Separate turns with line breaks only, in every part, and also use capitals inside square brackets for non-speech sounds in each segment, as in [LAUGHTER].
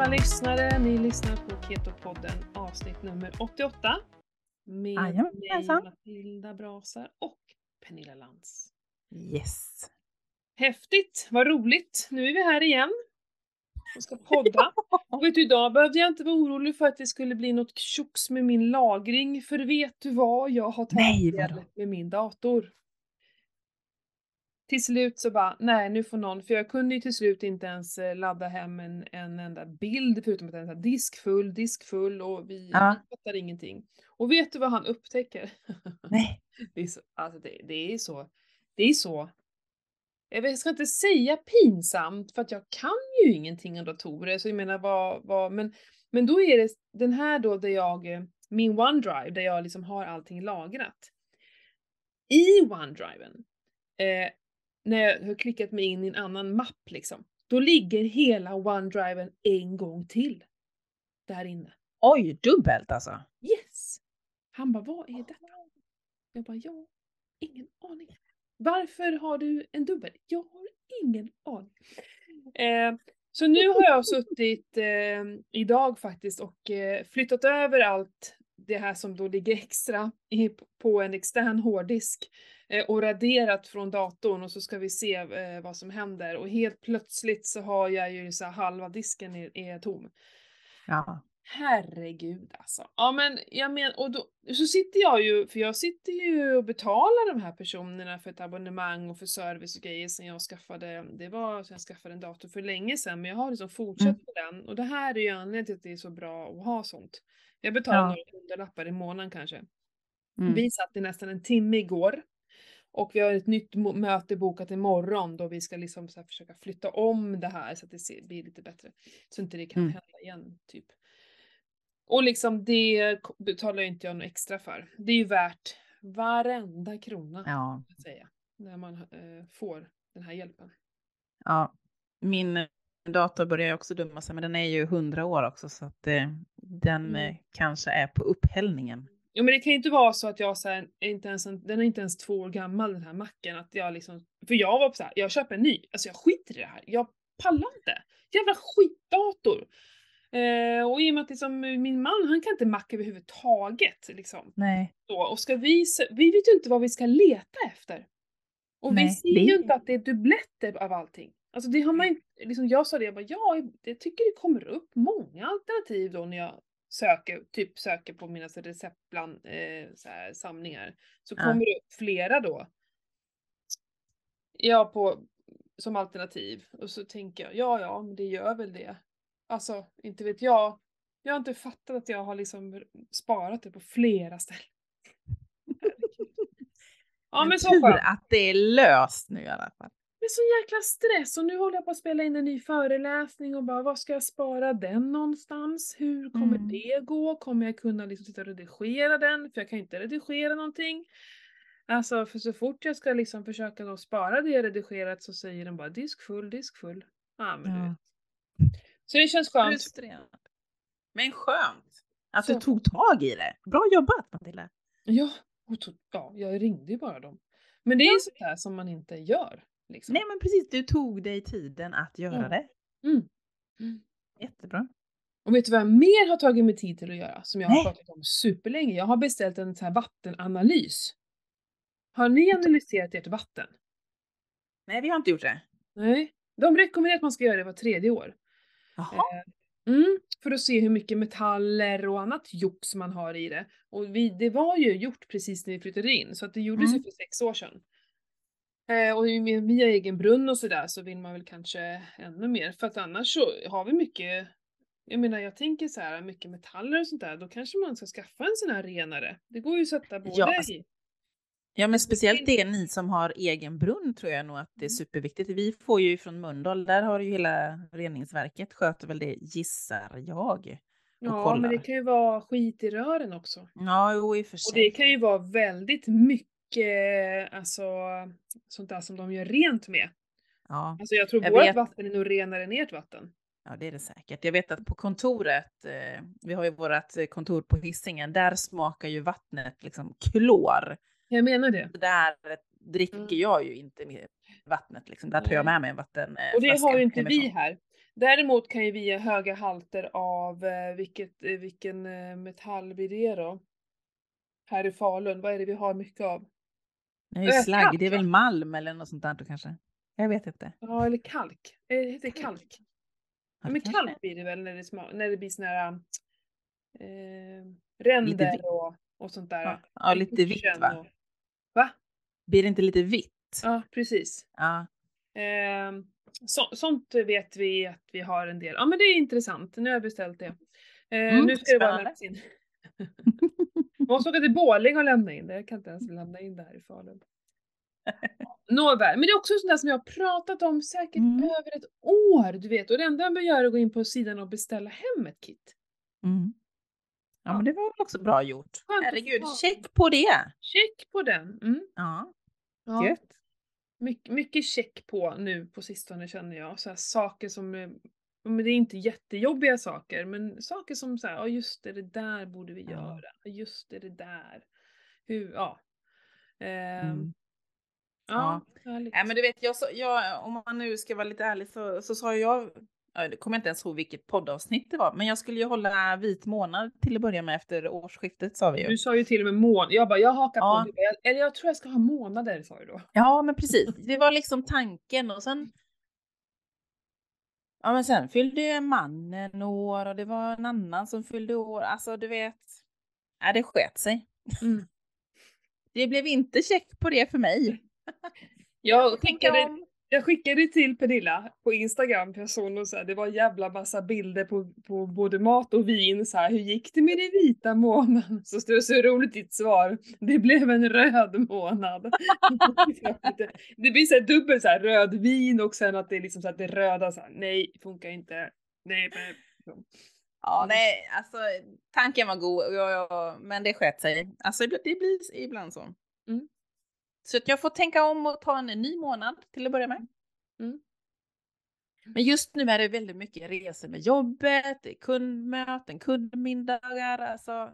alla lyssnare! Ni lyssnar på Keto-podden avsnitt nummer 88. Med
Jajamensan.
mig Matilda Brasar och Pernilla Lantz.
Yes.
Häftigt! Vad roligt! Nu är vi här igen. Och ska podda. [LAUGHS] Och vet du, idag behövde jag inte vara orolig för att det skulle bli något tjox med min lagring. För vet du vad? Jag har
Nej,
tagit hjälp med min dator. Till slut så bara, nej nu får någon, för jag kunde ju till slut inte ens eh, ladda hem en, en enda bild förutom att den var diskfull, diskfull och vi,
Ja.
fattar ingenting. Och vet du vad han upptäcker? [LAUGHS]
Nej.
Det är så, alltså det, det är så, det är så, jag ska inte säga pinsamt för att jag kan ju ingenting om datorer så jag menar vad, vad men, men då är det den här då där jag, eh, min OneDrive där jag liksom har allting lagrat. I OneDriven, eh, när jag har klickat mig in i en annan mapp liksom, då ligger hela OneDriven en gång till. Där inne.
Oj, dubbelt alltså.
Yes! Han bara, vad är detta? Jag bara, ja, ingen aning. Varför har du en dubbel? Jag har ingen aning. Eh, så nu har jag suttit eh, idag faktiskt och eh, flyttat över allt det här som då ligger extra i, på en extern hårddisk och raderat från datorn och så ska vi se eh, vad som händer och helt plötsligt så har jag ju så här halva disken är, är tom.
Ja.
Herregud alltså. Ja men jag men, och då, så sitter jag ju, för jag sitter ju och betalar de här personerna för ett abonnemang och för service och grejer sen jag skaffade, det var sen jag skaffade en dator för länge sedan men jag har liksom fortsatt
Mm.
med den och det här är ju anledningen till att det är så bra att ha sånt. Jag betalar
Ja.
några hundralappar i månaden kanske.
Mm.
Vi satt i nästan en timme igår. Och vi har ett nytt möte bokat imorgon då vi ska liksom så försöka flytta om det här så att det blir lite bättre. Så inte det kan
Mm.
hända igen, typ. Och liksom det betalar ju inte jag något extra för. Det är ju värt varenda krona,
Ja.
jag säga, när man eh, får den här hjälpen.
ja. Min dator börjar också dumma sig, men den är ju 100 år också så att eh, den
Mm.
eh, kanske är på upphällningen.
Jo men det kan ju inte vara så att jag så här, är inte ens en, den är inte ens två år gammal den här macken, att jag liksom, för jag var så här, jag köper en ny, alltså jag skiter i det här, jag pallar inte. Jävla skitdator! Eh, och i och med att liksom, min man, han kan inte Mac överhuvudtaget liksom.
Nej.
Så, och ska vi, vi vet ju inte vad vi ska leta efter. Och vi
Nej,
ser
det-
ju inte att det är dubbletter av allting. Alltså det har man inte, liksom jag sa det, jag bara, ja, jag tycker det kommer upp många alternativ då när jag söker, typ söker på mina så här receptbland, eh, så här, samlingar. Så
Ja.
kommer det upp flera då. Ja, på, som alternativ. Och så tänker jag, ja, ja, men det gör väl det. Alltså, inte vet jag. Jag har inte fattat att jag har liksom sparat det på flera ställen. [LAUGHS] Ja men så
tur att det är löst nu i alla fall.
Det är så jäkla stress och nu håller jag på att spela in en ny föreläsning och bara var ska jag spara den någonstans? Hur kommer
Mm.
det gå? Kommer jag kunna liksom sitta och redigera den? För jag kan ju inte redigera någonting. Alltså för så fort jag ska liksom försöka då spara det jag redigerat så säger den bara disk full, disk full. Ja men du
Ja.
vet. Så det känns skönt.
Frustrerande. Men skönt att
Så-
du tog tag i det. Bra jobbat Matilda.
Ja, och ja, jag ringde ju bara dem. Men det är ju sånt här som man inte gör. Liksom.
Nej men precis, du tog dig tiden att göra
Ja.
det.
Mm. Mm.
Jättebra.
Och vet du vad jag mer har tagit mig tid till att göra? Som jag har
Nej.
pratat om superlänge. Jag har beställt en sån här vattenanalys. Har ni analyserat ert vatten?
Nej vi har inte gjort det.
Nej. De rekommenderar att man ska göra det var tredje år.
Jaha.
Mm, för att se hur mycket metaller och annat jox man har i det. Och vi, det var ju gjort precis när vi flyttade in, så att det gjordes ju
Mm.
för sex år sedan. Eh, och med, via egen brunn och sådär så vill man väl kanske ännu mer, för att annars så har vi mycket jag menar jag tänker så här, mycket metaller och sånt där, då kanske man ska skaffa en sån här renare. Det går ju att sätta både
Ja, alltså,
i.
Ja men speciellt det ni som har egen brunn tror jag nog att det är
Mm.
superviktigt. Vi får ju från Mölndal, där har ju hela reningsverket sköter väl det gissar jag.
Ja,
kollar.
men det kan ju vara skit i rören också.
Ja, jo i och för sig.
Och det kan ju vara väldigt mycket, alltså sånt där som de gör rent med.
Ja,
Alltså jag tror
Jag
vårt
vet.
vatten är nog renare än ert vatten.
ja, det är det säkert. Jag vet att på kontoret, eh, vi har ju vårt kontor på Hisingen, där smakar ju vattnet liksom klor.
Jag menar det.
Så Där dricker
Mm.
jag ju inte med vattnet liksom. Där tar jag med mig en vattenflaska.
Och det har ju inte vi här. Däremot kan ju vi ge höga halter av, eh, vilket, eh, vilken eh, metall blir det då? Här i Falun, vad är det vi har mycket av?
Ju
Äh,
slagg, det är väl malm eller något sånt där kanske? Jag vet inte.
Ja, eller kalk. Eh, Det heter
Kalk. Ja,
men kalk blir det väl när det, sma- när det blir såna här eh, ränder och, och sånt där.
Ja, ja, lite vitt va?
och- Va?
Blir det inte lite vitt?
Ja, precis.
Ja.
Ehm, så, sånt vet vi att vi har en del. Ja men det är intressant, nu har jag beställt det. Eh,
Mm,
nu ska det bara
spännande.
lämnas in. [LAUGHS] Man måste åka till Borlänge och lämna in det, jag kan inte ens lämna in det här i Falun. Nåväl, men det är också sånt där som jag har pratat om säkert
Mm.
över ett år, du vet. Och det enda jag behöver göra är att gå in på sidan och beställa hem ett kit.
Mm. Ja, men det var väl också bra gjort.
Skönt
Herregud, check på det!
Check på den. Mm.
Ja,
Ja.
gött.
My- mycket check på nu på sistone känner jag. Så här, saker som, eh, men det är inte jättejobbiga saker, men saker som så här, ja just det, det där borde vi
Ja.
göra. Ja, Just det, det där. Hur, ja. Ehm,
Mm.
Ja, härligt.
Nej, men du vet, jag, jag, om man nu ska vara lite ärlig så, så sa jag, ja, det kommer jag inte ens ihåg vilket poddavsnitt det var, men jag skulle ju hålla vit månad till att börja med efter årsskiftet sa vi ju.
Du sa ju till och med månad. Jag bara, jag hakar
Ja.
på. Bara, jag- Eller jag tror jag ska ha månader, sa du då.
Ja, men precis. Det var liksom tanken och sen. Ja, men sen fyllde ju mannen år och det var en annan som fyllde år. Alltså, du vet. Ja, det sket sig.
Mm.
Det blev inte check på det för mig.
Jag
om.
Jag skickade till Pernilla på Instagram person och så här, det var en jävla massa bilder på, på både mat och vin. Så här, hur gick det med den vita månaden? [LAUGHS] Så stod det så roligt ditt svar. Det blev en röd månad. [LAUGHS] det blir så här dubbelt så här röd vin och sen att det är liksom så att det röda så här, nej, funkar inte. Nej, nej.
Ja, nej, alltså tanken var god, men det sket sig. Alltså det blir ibland så.
Mm.
Så att jag får tänka om och ta en ny månad till att börja med.
Mm.
Men just nu är det väldigt mycket resor med jobbet, det är kundmöten, kundmiddagar, alltså.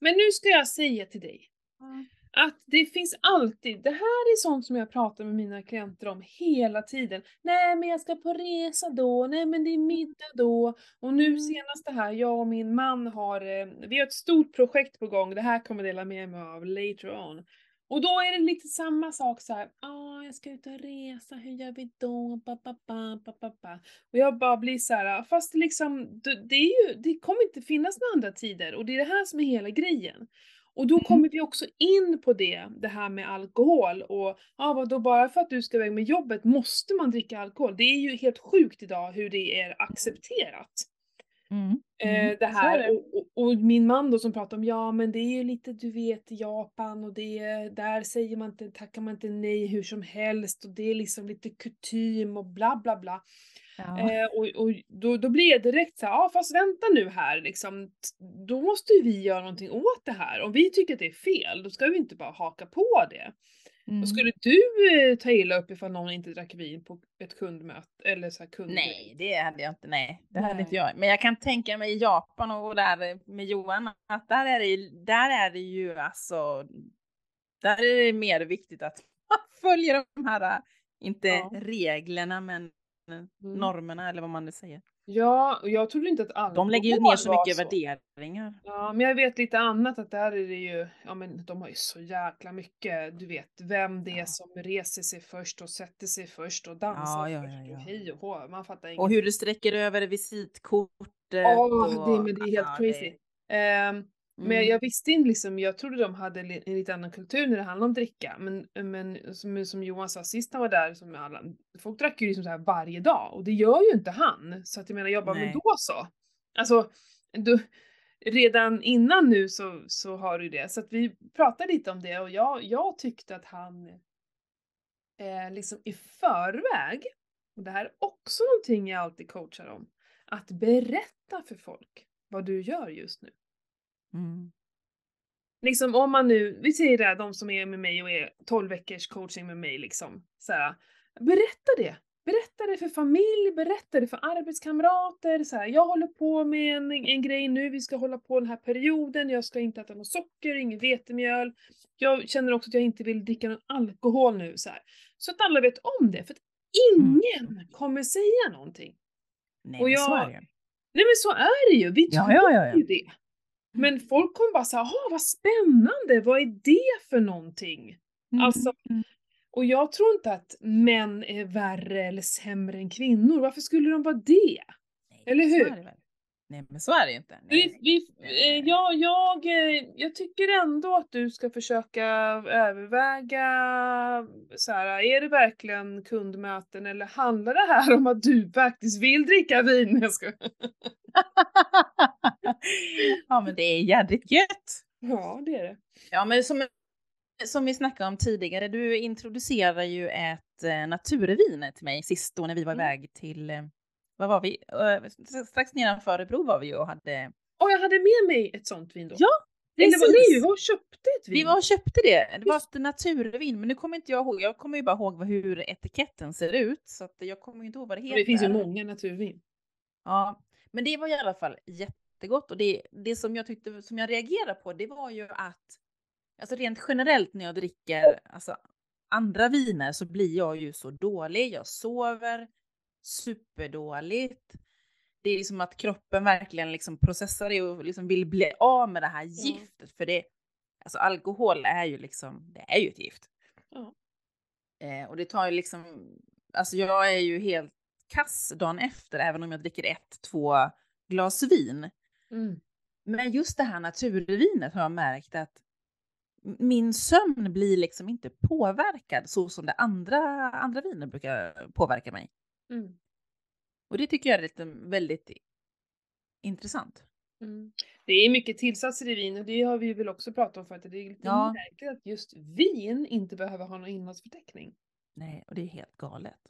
Men nu ska jag säga till dig att det finns alltid, det här är sånt som jag pratar med mina klienter om hela tiden. Nej men jag ska på resa då, nej men det är middag då. Och nu
Mm.
senast det här, jag och min man har, eh, vi har ett stort projekt på gång, det här kommer jag dela med mig av later on. Och då är det lite samma sak så här. ah jag ska ut och resa, hur gör vi då? Ba, ba, ba, ba, ba, ba. Och jag bara blir så här, fast liksom, det, det är ju, det kommer inte finnas några andra tider och det är det här som är hela grejen. Och då
Mm.
kommer vi också in på det, det här med alkohol och ja, vadå bara för att du ska iväg med jobbet måste man dricka alkohol? Det är ju helt sjukt idag hur det är accepterat.
Mm.
Eh, det här. Och, och, och min man då som pratar om ja men det är ju lite du vet Japan och det där säger man inte, tackar man inte nej hur som helst och det är liksom lite kutym och bla bla bla.
Ja.
Eh, och och då, då blir jag direkt så här, ja fast vänta nu här liksom, då måste ju vi göra någonting åt det här. Om vi tycker att det är fel, då ska vi inte bara haka på det.
Mm.
Och skulle du eh, ta illa upp ifall någon inte drack vin på ett kundmöte eller så kund...
Nej, det hade jag inte. Nej, det hade
Nej.
inte jag. Men jag kan tänka mig i Japan och där med Johan att där är det, ju- där är det ju alltså. Där är det mer viktigt att [LAUGHS] man följer de här, inte
Ja.
reglerna, men normerna eller vad man nu säger.
Ja, och jag trodde inte att alkohol
De lägger ju ner så mycket
så.
värderingar.
Ja, men jag vet lite annat att där är det ju, ja men de har ju så jäkla mycket, du vet vem det är
Ja.
som reser sig först och sätter sig först och dansar
Ja, ja,
först
ja, ja.
och hej och hå, man fattar inget.
Och hur du sträcker över visitkortet.
Åh, det,
och,
men det är helt
ja,
crazy. Ehm, Men
Mm.
jag visste inte liksom, jag trodde de hade en lite annan kultur när det handlade om dricka. Men, men som, som Johan sa sist han var där, som alla, folk drack ju liksom så här varje dag och det gör ju inte han. Så att jag menar, jag bara, men
Nej.
då så. Alltså, då, redan innan nu så, så har du det. Så att vi pratade lite om det och jag, jag tyckte att han eh, liksom i förväg, och det här är också någonting jag alltid coachar om, att berätta för folk vad du gör just nu.
Mm.
Liksom om man nu, vi säger det, de som är med mig och är 12 veckors coaching med mig liksom. Så här, berätta det! Berätta det för familj, berätta det för arbetskamrater. Så här, jag håller på med en, en grej nu, vi ska hålla på den här perioden, jag ska inte äta något socker, inget vetemjöl. Jag känner också att jag inte vill dricka någon alkohol nu. Så, här. så att alla vet om det, för att ingen kommer säga någonting.
Nej,
Och jag-
så är det.
Nej men så är det ju, vi
Ja,
tror
ja, ja.
ju det. Men folk kommer bara säga, jaha vad spännande, vad är det för någonting?
Mm,
Alltså,
mm.
Och jag tror inte att män är värre eller sämre än kvinnor, varför skulle de vara det?
Nej,
eller hur?
Nej, men så är det ju inte.
Vi,
Nej,
vi, eh, jag, jag, eh, jag tycker ändå att du ska försöka överväga så här, är det verkligen kundmöten eller handlar det här om att du faktiskt vill dricka vin? [LAUGHS] Jag ska... [LAUGHS] [LAUGHS]
ja, men det är jädrigt gött.
Ja, det är det.
Ja, men som, som vi snackade om tidigare, du introducerar ju ett eh, naturvin till mig sist då när vi var
Mm.
iväg till, eh, vad var vi? Eh, strax nedanför Örebro var vi ju och hade,
Och jag hade med mig ett sånt vin då.
Ja,
Eller
precis.
nej, vi var och köpte ett vin.
vi var och köpte det. Det var ett naturvin, men nu kommer inte jag ihåg. Jag kommer ju bara ihåg hur etiketten ser ut, så att jag kommer ju inte ihåg vad det heter.
det finns ju många naturvin.
Ja, men det var i alla fall jättegott och det, det som jag tyckte, som jag reagerade på, det var ju att, alltså rent generellt när jag dricker alltså, andra viner så blir jag ju så dålig. Jag sover superdåligt. Det är liksom att kroppen verkligen liksom processar det och liksom vill bli av med det här giftet. För det, alltså alkohol är ju liksom, det är ju ett gift.
Ja.
Eh, och det tar ju liksom, alltså jag är ju helt kass dagen efter, även om jag dricker ett, två glas vin.
Mm.
Men just det här naturvinet har jag märkt att min sömn blir liksom inte påverkad så som det andra, andra viner brukar påverka mig.
Mm.
Och det tycker jag är lite väldigt intressant.
Mm. Det är mycket tillsatser i vin och det har vi väl också pratat om förut. Det är lite
Ja.
märkligt att just vin inte behöver ha någon innehållsförteckning.
Nej, och det är helt galet.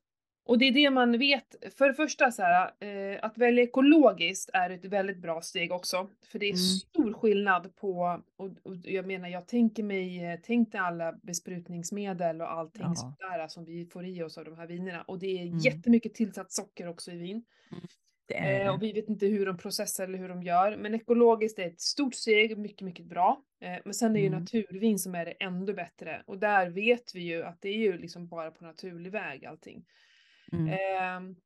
Och det är det man vet. För det första så här, eh, att välja ekologiskt är ett väldigt bra steg också. För det är
Mm.
stor skillnad på, och, och jag menar jag tänker mig, eh, tänk dig alla besprutningsmedel och allting
Ja.
sånt där som vi får i oss av de här vinerna. Och det är
Mm.
jättemycket tillsatt socker också i vin.
Det är
Eh, och vi vet inte hur de processar eller hur de gör. Men ekologiskt är ett stort steg, mycket, mycket bra. Eh, men sen är ju
Mm.
naturvin som är det ännu bättre. Och där vet vi ju att det är ju liksom bara på naturlig väg allting.
Mm.
Ehm,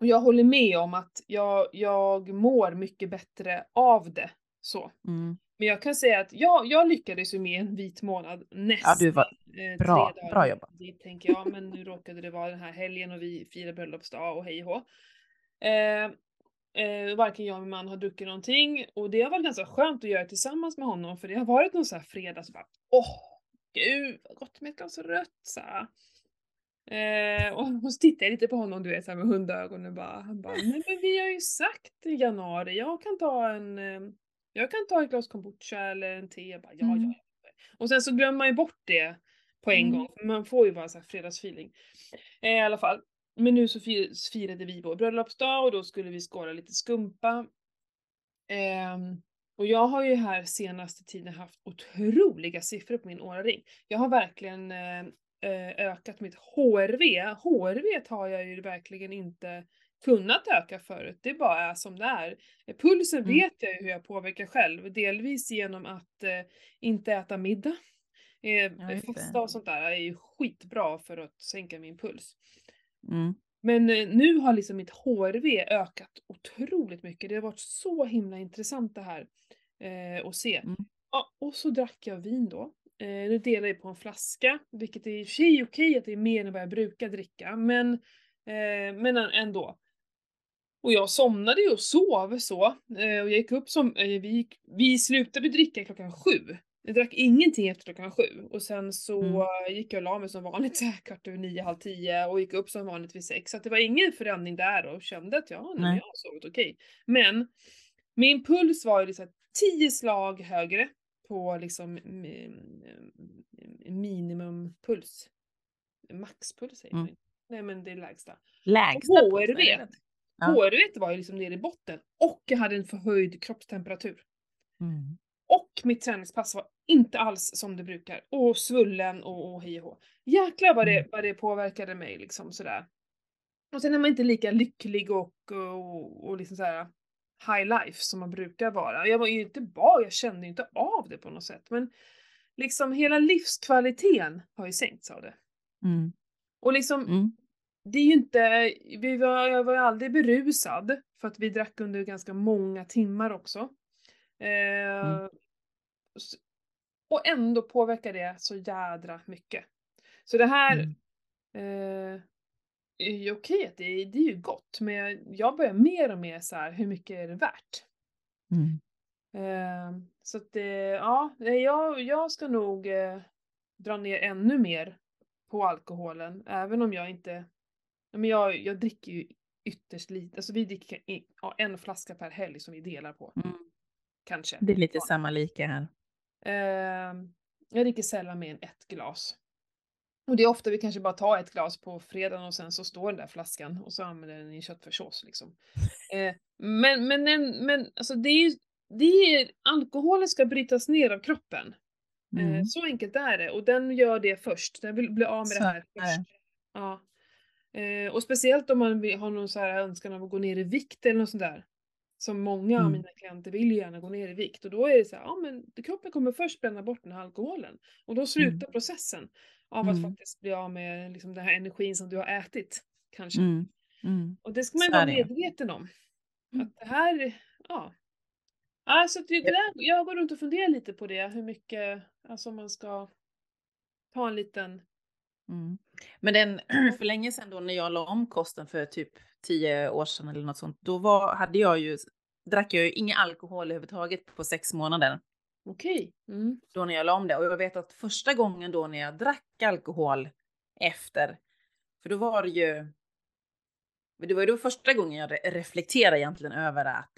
och jag håller med om att jag, jag mår mycket bättre av det. Så.
Mm.
Men jag kan säga att jag, jag lyckades ju med en vit månad nästan.
Ja, du var
eh,
bra-
dagar
bra jobbat.
Dit tänker jag, men nu råkade det vara den här helgen och vi firar bröllopsdag och hej och. Eh, eh, varken jag och min man har druckit någonting och det har varit ganska skönt att göra tillsammans med honom för det har varit någon sån här fredag så bara åh gud vad gott med ett glas rött så. Eh, och, så tittar jag lite på honom du vet så här med hundögon och bara, han bara nej men vi har ju sagt i januari, jag kan ta en eh, jag kan ta ett glas kombucha eller en te. Jag bara, ja,
Mm.
ja, ja. Och sen så glömmer man ju bort det på en
Mm.
gång. Man får ju bara så här fredagsfeeling. Eh, I alla fall. Men nu så fir- firade vi vår bröllopsdag och då skulle vi skåla lite skumpa. Ehm, och jag har ju här senaste tiden haft otroliga siffror på min åraring. Jag har verkligen eh, eh, ökat mitt HRV. HRV har jag ju verkligen inte kunnat öka förut. Det bara är som det är. Eh, Pulsen
Mm.
vet jag ju hur jag påverkar själv. Delvis genom att eh, inte äta middag. Eh, fasta och sånt där är ju skitbra för att sänka min puls.
Mm.
Men eh, nu har liksom mitt HRV ökat otroligt mycket. Det har varit så himla intressant det här eh, att se.
Mm.
Ja, och så drack jag vin då. Eh, nu delar jag på en flaska, vilket är i och för sig okej att det är mer än vad jag brukar dricka, men, eh, men än- ändå. Och jag somnade ju och sov så. Eh, och jag gick upp som, eh, vi, gick, vi slutade dricka klockan sju. Jag drack ingenting efter klockan sju. Och sen så
Mm.
gick jag och la mig som vanligt så här kvart över nio, halv tio och gick upp som vanligt vid sex. Så att det var ingen förändring där och kände att ja, men
Nej.
jag har sovit okej. Men min puls var ju liksom tio slag högre på liksom mm, minimumpuls. Maxpuls säger man
Mm.
Nej men det är lägsta.
Lägsta
HRV.
puls? Ja.
HRV var ju liksom nere i botten och jag hade en förhöjd kroppstemperatur.
Mm.
Och mitt träningspass var inte alls som det brukar. Och svullen och, och hej och hå. Jäklar vad det,
Mm.
vad det påverkade mig liksom sådär. Och sen är man inte lika lycklig och, och, och liksom såhär high life som man brukar vara. Jag var ju inte bara, jag kände ju inte av det på något sätt. Men liksom hela livskvaliteten har ju sänkts av det.
Mm.
Och liksom
Mm.
det är ju inte, vi var, jag var ju aldrig berusad för att vi drack under ganska många timmar också. Eh,
Mm.
Och ändå påverkar det så jädra mycket. Så det här
Mm.
eh, okej, det, är- det är ju gott, men jag- börjar mer och mer så här, hur mycket är det värt?
Mm.
Eh, så att det, ja, jag, jag ska nog eh, dra ner ännu mer på alkoholen, även om jag inte, ja, men jag, jag dricker ju ytterst lite, alltså vi dricker ja, en flaska per helg som vi delar på,
Mm.
kanske.
Det är lite samma lika här.
Eh, jag dricker sällan mer än ett glas. Och det är ofta vi kanske bara tar ett glas på fredagen och sen så står den där flaskan och så använder den i köttfärssås liksom. Eh, men, men, men, men alltså det är ju, det är, alkoholen ska brytas ner av kroppen. Eh,
Mm.
så enkelt är det och den gör det först. Den vill bli av med
Så
det här först. Ja. Eh, och speciellt om man har någon så här önskan av att gå ner i vikt eller något sånt där. Som många av
Mm.
mina klienter vill gärna gå ner i vikt och då är det så här, ja men kroppen kommer först bränna bort den här alkoholen. Och då slutar
Mm.
processen av att
Mm.
faktiskt bli av med liksom, den här energin som du har ätit. Kanske.
Mm. Mm.
Och det ska man ju vara medveten om. Att det här, ja. Alltså det där, jag går runt och funderar lite på det, hur mycket, alltså man ska ta en liten,
Mm. Men den, [CLEARS THROAT] för länge sedan då när jag la om kosten för typ tio år sedan eller något sånt, då var, hade jag ju, drack jag ju ingen alkohol överhuvudtaget på sex månader.
Okej. Mm.
Då när jag la om det. Och jag vet att första gången då när jag drack alkohol efter, för då var det ju, det var ju då första gången jag re- reflekterade egentligen över att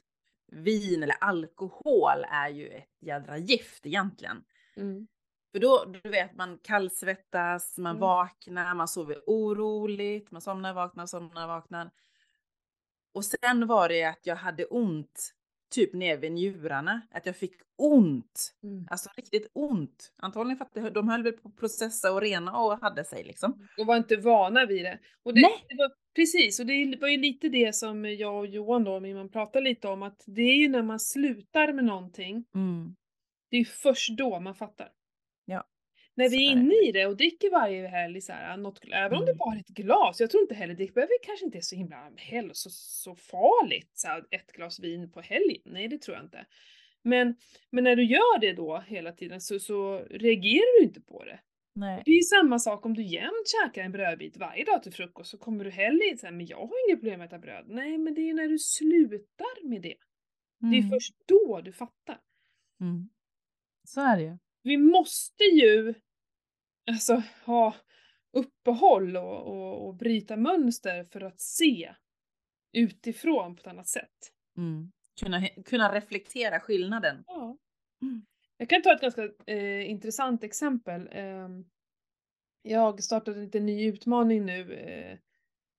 vin eller alkohol är ju ett jädra gift egentligen.
Mm.
För då, du vet, man kallsvettas, man
Mm.
vaknar, man sover oroligt, man somnar, vaknar, somnar, vaknar. Och sen var det att jag hade ont, typ ner vid njurarna, att jag fick ont,
Mm.
alltså riktigt ont. Antagligen för att de höll väl på att processa och rena och hade sig liksom.
Och var inte vana vid det. Och det,
Nej.
det var, precis, och det var ju lite det som jag och Johan då, min man pratade lite om, att det är ju när man slutar med någonting,
Mm.
det är först då man fattar. När vi är inne i det och dricker varje helg så här, något, även om det
Mm.
bara är ett glas, jag tror inte heller det behöver kanske inte är så himla hälso, så farligt, så här, ett glas vin på helgen, nej det tror jag inte. Men, men när du gör det då hela tiden så, så reagerar du inte på det.
Nej.
Det är ju samma sak om du jämt käkar en brödbit varje dag till frukost så kommer du heller inte säga men jag har inga problem med att äta bröd. Nej men det är när du slutar med det. Det är
Mm.
först då du fattar.
Mm. Så är det ju.
Vi måste ju alltså ha uppehåll och, och, och bryta mönster för att se utifrån på ett annat sätt.
Mm. Kunna, kunna reflektera skillnaden.
Ja.
Mm.
Jag kan ta ett ganska eh, intressant exempel. Ehm, jag har startat en liten ny utmaning nu eh,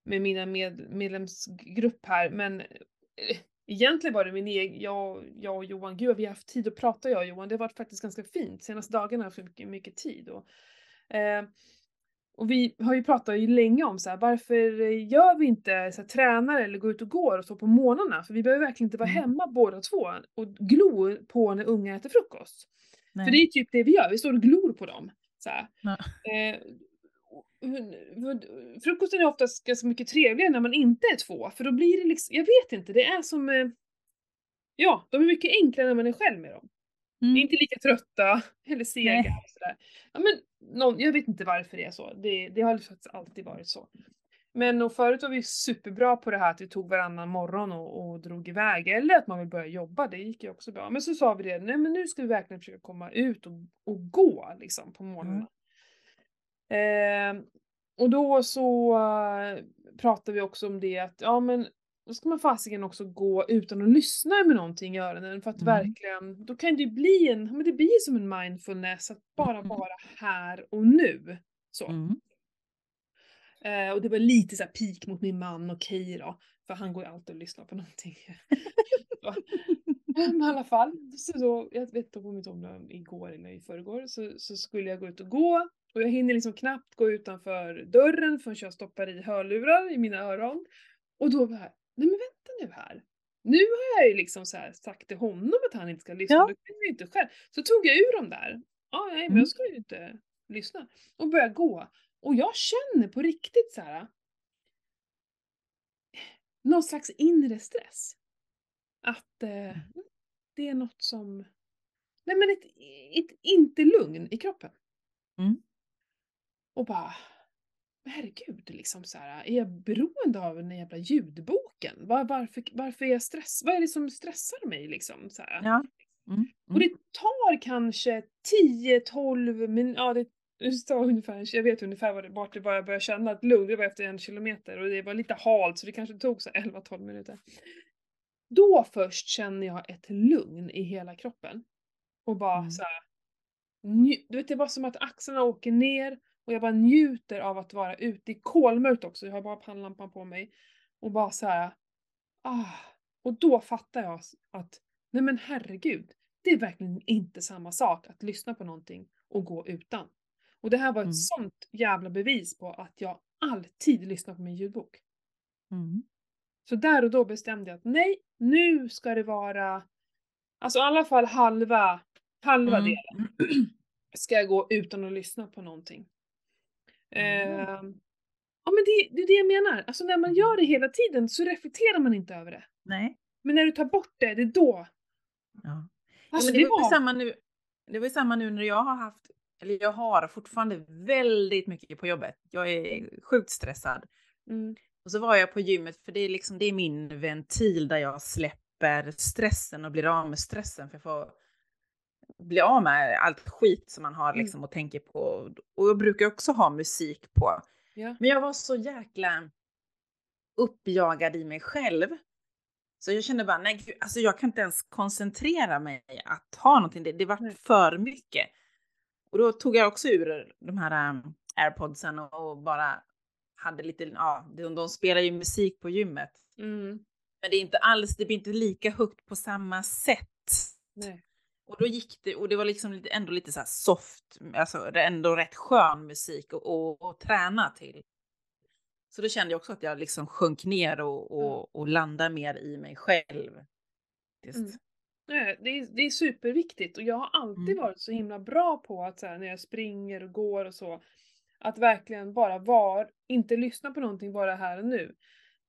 med mina med, medlemsgrupp här, men eh, egentligen var det min egen, jag, jag och Johan, gud vi har haft tid att prata jag och Johan, det har varit faktiskt ganska fint. Senaste dagarna har jag haft mycket, mycket tid. Och, eh, och vi har ju pratat ju länge om så här, varför gör vi inte så här, tränar eller går ut och går och så på morgnarna? För vi behöver verkligen inte vara
Mm.
hemma båda två och glo på när unga äter frukost.
Nej.
För det är typ det vi gör, vi står och glor på dem. Så. Eh, frukosten är oftast ganska mycket trevligare när man inte är två, för då blir det liksom, jag vet inte, det är som... Eh, ja, de är mycket enklare när man är själv med dem.
Mm.
Inte lika trötta [LAUGHS] eller sega och sådär. Ja, men, någon, jag vet inte varför det är så, det, det har faktiskt alltid varit så. Men och förut var vi superbra på det här att vi tog varannan morgon och, och drog iväg, eller att man vill börja jobba, det gick ju också bra. Men så sa vi det, nej men nu ska vi verkligen försöka komma ut och, och gå liksom på morgonen. Eh, och då så uh, pratade vi också om det att, ja men då ska man fasiken också gå utan att lyssna med någonting i öronen för att
Mm.
verkligen, då kan det bli en, men det blir som en mindfulness att bara
Mm.
vara här och nu. Så.
Mm.
Eh, och det var lite så här pik mot min man, okej då. För han går ju alltid och lyssnar på någonting. [LAUGHS] Men i alla fall, så då, jag vet inte om det var igår eller i förrgår, så, så skulle jag gå ut och gå. Och jag hinner liksom knappt gå utanför dörren förrän jag stoppar i hörlurar i mina öron. Och då var jag, nej men vänta nu här. Nu har jag ju liksom så här sagt till honom att han inte ska lyssna,
Ja.
då kan jag ju inte själv. Så tog jag ur dem där. Ja, nej men
Mm.
jag ska ju inte lyssna. Och började gå. Och jag känner på riktigt så här. någon slags inre stress. Att eh,
Mm.
det är något som, nej men ett, ett inte lugn i kroppen.
Mm.
Och bara, herregud liksom så här, är jag beroende av den jävla ljudboken? Var, varför, varför är jag stress? Vad är det som stressar mig liksom? Så?
Ja. Mm.
Och det tar kanske 10-12 minuter, ja det ungefär, jag vet ungefär var det, vart det var jag började känna ett lugn, det var efter en kilometer och det var lite halt så det kanske tog så 11-12 minuter. Då först känner jag ett lugn i hela kroppen. Och bara
Mm.
så här, du vet det var som att axlarna åker ner och jag bara njuter av att vara ute i kolmörkt också, jag har bara pannlampan på mig. Och bara så här, ah. Och då fattar jag att, nej men herregud, det är verkligen inte samma sak att lyssna på någonting och gå utan. Och det här var ett
Mm.
sånt jävla bevis på att jag alltid lyssnar på min ljudbok.
Mm.
Så där och då bestämde jag att nej, nu ska det vara, alltså i alla fall halva, halva
Mm.
delen ska jag gå utan att lyssna på någonting.
Mm.
Ehm, ja men det, det är det jag menar, alltså när man gör det hela tiden så reflekterar man inte över det.
Nej.
Men när du tar bort det, det är då.
Ja.
Alltså
ja,
det
var ju
var...
samma nu, det var ju samma nu när jag har haft, eller jag har fortfarande väldigt mycket på jobbet. Jag är sjukt stressad.
Mm.
Och så var jag på gymmet för det är liksom, det är min ventil där jag släpper stressen och blir av med stressen för jag får bli av med allt skit som man har
Mm.
liksom och tänker på. Och jag brukar också ha musik på.
Ja.
Men jag var så jäkla uppjagad i mig själv. Så jag kände bara, nej gud, alltså jag kan inte ens koncentrera mig att ha någonting. Det, det var
Nej.
för mycket. Och då tog jag också ur de här um, airpodsen och, och bara hade lite, ja, de, de spelar ju musik på gymmet.
Mm.
Men det är inte alls, det blir inte lika högt på samma sätt.
Nej.
Och då gick det, och det var liksom lite, ändå lite så här soft, alltså det är ändå rätt skön musik och, och, och träna till. Så då kände jag också att jag liksom sjönk ner och, och, och landade mer i mig själv.
Mm. Det, är, det är superviktigt och jag har alltid
Mm.
varit så himla bra på att så här, när jag springer och går och så, att verkligen bara vara, inte lyssna på någonting, vara här och nu.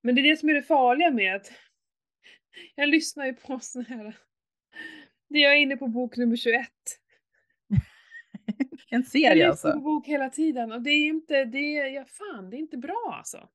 Men det är det som är det farliga med att [LAUGHS] jag lyssnar ju på sån här, jag är inne på bok nummer 21. [LAUGHS]
En
Jag
serie
lyssnar
alltså.
på bok hela tiden och det är inte, det är, ja fan, det är inte bra alltså.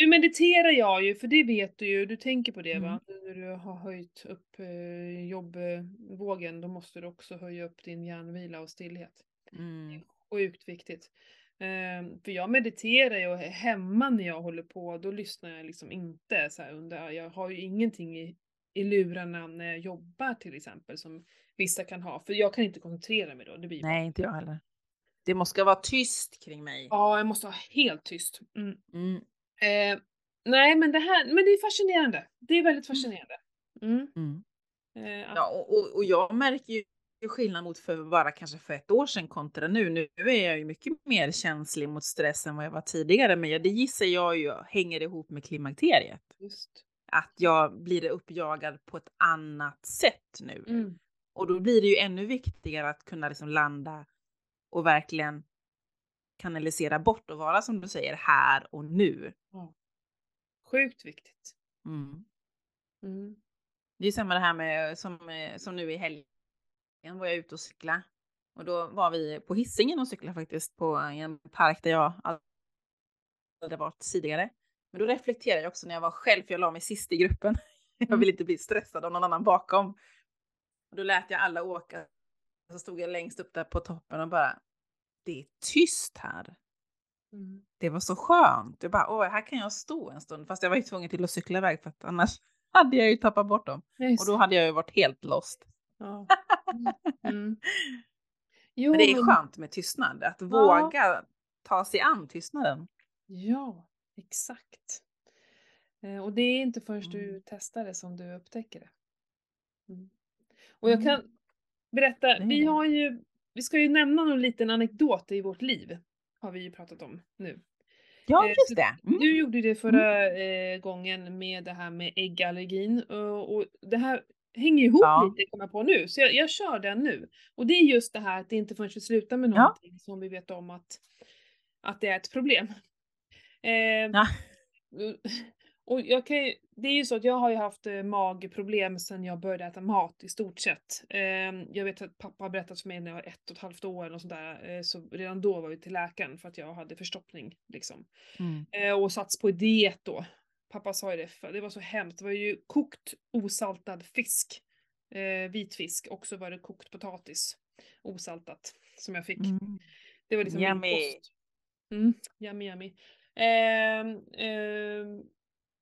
Nu mediterar jag ju, för det vet du ju, du tänker på det va?
Mm.
Nu när du har höjt upp eh, jobbvågen, då måste du också höja upp din hjärnvila och stillhet.
Mm.
Sjukt viktigt. Ehm, för jag mediterar ju hemma när jag håller på, då lyssnar jag liksom inte så här under, jag har ju ingenting i, i lurarna när jag jobbar till exempel som vissa kan ha, för jag kan inte koncentrera mig då, det blir
Nej, inte jag heller. Det måste vara tyst kring mig.
Ja, jag måste ha helt tyst. Mm.
Mm.
Eh, nej, men det här, men det är fascinerande. Det är väldigt fascinerande. Mm.
Mm.
Eh, att-
Ja, och, och, jag märker ju skillnad mot för bara kanske för ett år sedan kontra nu. Nu är jag ju mycket mer känslig mot stress än vad jag var tidigare, men det gissar jag ju hänger ihop med klimakteriet.
Just.
Att jag blir uppjagad på ett annat sätt nu.
Mm.
Och då blir det ju ännu viktigare att kunna liksom landa och verkligen kanalisera bort och vara som du säger här och nu.
Sjukt viktigt.
Mm.
Mm.
Det är samma det här med som, som nu i helgen var jag ute och cykla. Och då var vi på Hisingen och cykla faktiskt på en park där jag aldrig varit tidigare. Men då reflekterade jag också när jag var själv, för jag la mig sist i gruppen. [LAUGHS] Jag
Mm.
vill inte bli stressad av någon annan bakom. Och då lät jag alla åka. Så stod jag längst upp där på toppen och bara, det är tyst här.
Mm.
Det var så skönt. Jag bara, åh, här kan jag stå en stund. Fast jag var ju tvungen till att cykla iväg för att annars [LAUGHS] hade jag ju tappat bort dem.
Just.
Och då hade jag ju varit helt lost.
Ja. [LAUGHS] Mm. Jo,
Men det är skönt med tystnad, att
Ja.
våga ta sig an tystnaden.
Ja, exakt. Eh, och det är inte förrän du
Mm.
testar det som du upptäcker det. Mm. Och jag
Mm.
kan berätta,
är
vi har ju, vi ska ju nämna någon liten anekdot i vårt liv. Har vi ju pratat om nu.
Ja,
Eh,
just det. Mm.
Du gjorde det förra eh, gången med det här med äggallergin och, och det här hänger ihop
Ja.
lite kommer jag på nu, så jag, jag kör den nu. Och det är just det här att det inte förrän vi slutar med
Ja.
någonting som vi vet om att, att det är ett problem. Eh,
Ja.
Och jag kan det är ju så att jag har ju haft eh, magproblem sedan jag började äta mat i stort sett. Eh, jag vet att pappa har berättat för mig när jag var ett och ett halvt år och sådär, eh, så redan då var vi till läkaren för att jag hade förstoppning liksom.
Mm.
Eh, och satts på diet då. Pappa sa ju det, för det var så hemskt. Det var ju kokt osaltad fisk, vit fisk, och så var det kokt potatis, osaltat, som jag fick.
Mm.
Det var liksom min
Yummy.
kost. Mm, yummy yummy. Ehm,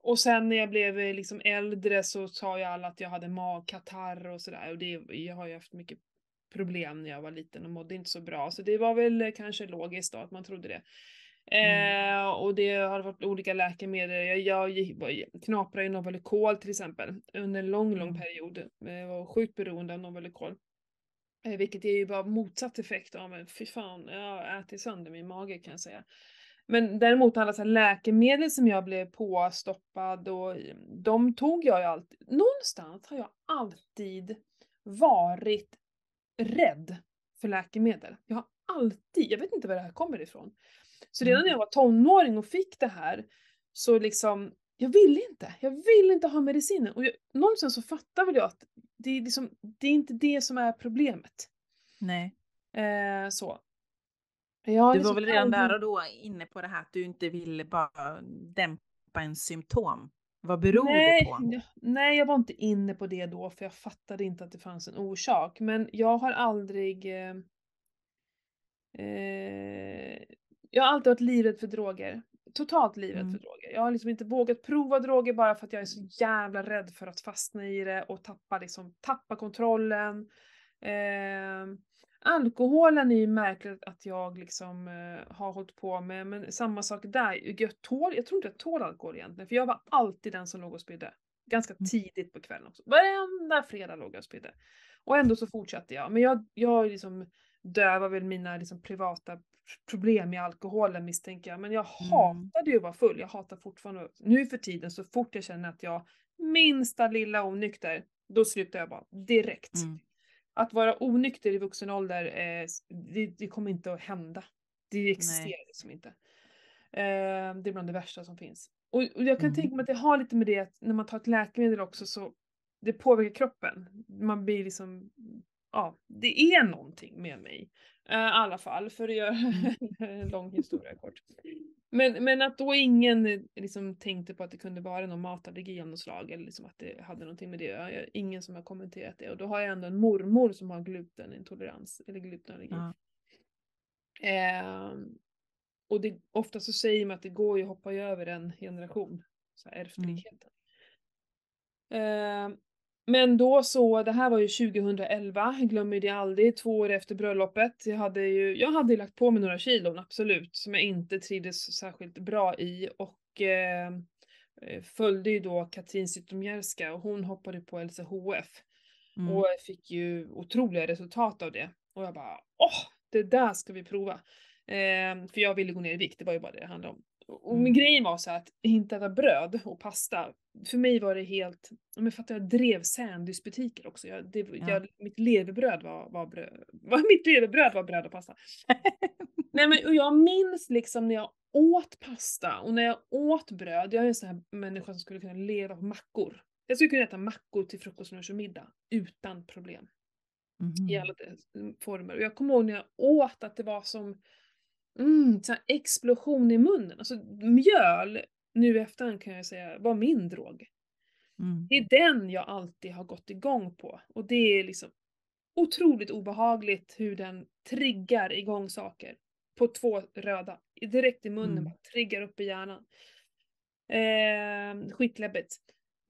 och sen när jag blev eh, liksom äldre så sa ju alla att jag hade magkatarr och sådär. Och det, jag har ju haft mycket problem när jag var liten och mådde inte så bra. Så det var väl eh, kanske logiskt då att man trodde det.
Mm.
Eh, och det har varit olika läkemedel. Jag, jag knaprade i Novalucol till exempel under en lång, lång
Mm.
period. Eh, Jag var sjukt beroende av Novalucol. Eh, vilket är ju bara motsatt effekt av men fy fan, jag har ätit sönder min mage kan jag säga. Men däremot alla så läkemedel som jag blev påstoppad och de tog jag ju alltid. Någonstans har jag alltid varit rädd för läkemedel. Jag har alltid, jag vet inte var det här kommer ifrån. Så redan när jag var tonåring och fick det här så liksom, jag ville inte. Jag ville inte ha medicinen. Och jag, någonstans så fattar väl jag att det är, liksom, det är inte det som är problemet.
Nej.
Eh, så. Har
Du var väl redan där och då inne på det här att du inte ville bara dämpa en symptom. Vad beror
nej,
det på?
jag- nej, jag var inte inne på det då för jag fattade inte att det fanns en orsak. Men jag har aldrig... Eh, eh, jag har alltid varit livrädd för droger. Totalt livrädd
Mm.
för droger. Jag har liksom inte vågat prova droger bara för att jag är så jävla rädd för att fastna i det och tappa, liksom, tappa kontrollen. Eh, alkoholen är ju märkligt att jag liksom eh, har hållit på med, men samma sak där. Jag, tål, jag tror inte jag tål alkohol egentligen, för jag var alltid den som låg och spydde. Ganska
Mm.
tidigt på kvällen också. Varenda fredag låg jag och spydde. Och ändå så fortsatte jag. Men jag, jag liksom dövar väl mina liksom privata problem med alkoholen misstänker jag. Men jag
Mm.
hatade ju att vara full. Jag hatar fortfarande Nu för tiden så fort jag känner att jag minsta lilla onykter, då slutar jag bara direkt.
Mm.
Att vara onykter i vuxen ålder, eh, det, det kommer inte att hända. Det existerar
Nej.
liksom inte. Eh, det är bland det värsta som finns. Och, och jag kan
Mm.
tänka mig att det har lite med det att när man tar ett läkemedel också så det påverkar kroppen. Man blir liksom, ja, det är någonting med mig. Eh, I alla fall, för att göra [LAUGHS] en lång historia kort. Men, men att då ingen eh, liksom tänkte på att det kunde vara någon matallergi av något slag eller liksom att det hade någonting med det göra. Ingen som har kommenterat det och då har jag ändå en mormor som har glutenintolerans eller glutenallergi.
Ja.
Ehm, och det, ofta så säger man att det går ju att hoppa över en generation, så här ärftligheten. Ehm, men då så, det här var ju 2011, jag glömmer det aldrig, två år efter bröllopet. Jag hade ju, jag hade lagt på mig några kilon, absolut, som jag inte trivdes särskilt bra i och eh, eh, följde ju då Katrin Zytomierska och hon hoppade på LCHF.
Mm.
Och fick ju otroliga resultat av det. Och jag bara åh, det där ska vi prova. Ehm, för jag ville gå ner i vikt, det var ju bara det det handlade om. Och
Mm.
min grej var så att inte äta bröd och pasta. För mig var det helt, men för att jag drev sandwichbutiker också. Jag, det,
Ja.
jag, mitt levebröd var, var bröd, [LAUGHS] var, mitt levebröd var bröd och pasta. [LAUGHS] Nej men och jag minns liksom när jag åt pasta och när jag åt bröd, jag är en sån här människa som skulle kunna leva på mackor. Jag skulle kunna äta mackor till frukost, lunch och middag utan problem
Mhm.
i alla former. Och jag kommer ihåg när jag åt att det var som mm, så explosion i munnen. Alltså mjöl, nu efterhand kan jag säga, var min drog.
Mm.
Det är den jag alltid har gått igång på. Och det är liksom otroligt obehagligt hur den triggar igång saker. På två röda. Direkt i munnen,
Mm.
bara triggar upp i hjärnan. Eh, skitläbbigt.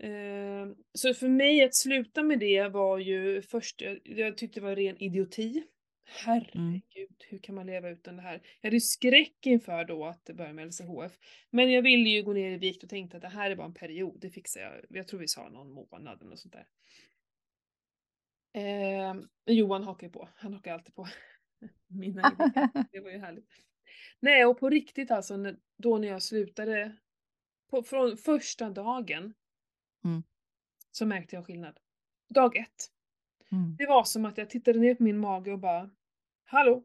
Eh, så för mig att sluta med det var ju först, jag, jag tyckte det var ren idioti. Herregud, hur kan man leva utan det här? Jag hade ju skräck inför då att det började med LCHF. Men jag ville ju gå ner i vikt och tänkte att det här är bara en period, det fixar jag. Jag tror vi sa någon månad eller något sånt där. Eh, Johan hakar ju på, han hakar alltid på. [LAUGHS] Mina. [LAUGHS] Det var ju härligt. Nej, och på riktigt alltså, när, då när jag slutade, på, från första dagen,
Mm.
så märkte jag skillnad. Dag ett.
Mm.
Det var som att jag tittade ner på min mage och bara, hallå?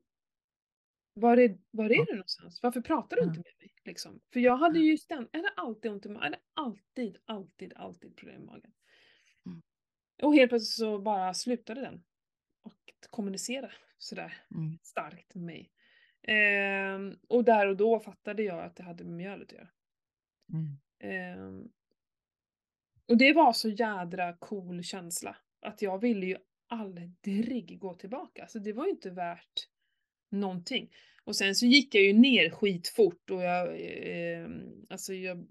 var är, var är
Ja.
du någonstans? Varför pratar du inte med mig? Liksom? För jag hade ju stämt, jag hade alltid ont i magen, jag hade alltid, alltid, alltid problem med magen.
Mm.
Och helt plötsligt så bara slutade den. Och kommunicera sådär
Mm.
starkt med mig. Ehm, och där och då fattade jag att det hade med mjölet att göra.
Mm.
Ehm, och det var så jädra cool känsla. Att jag ville ju aldrig gå tillbaka. Så det var ju inte värt någonting. Och sen så gick jag ju ner skitfort och jag, eh, alltså jag,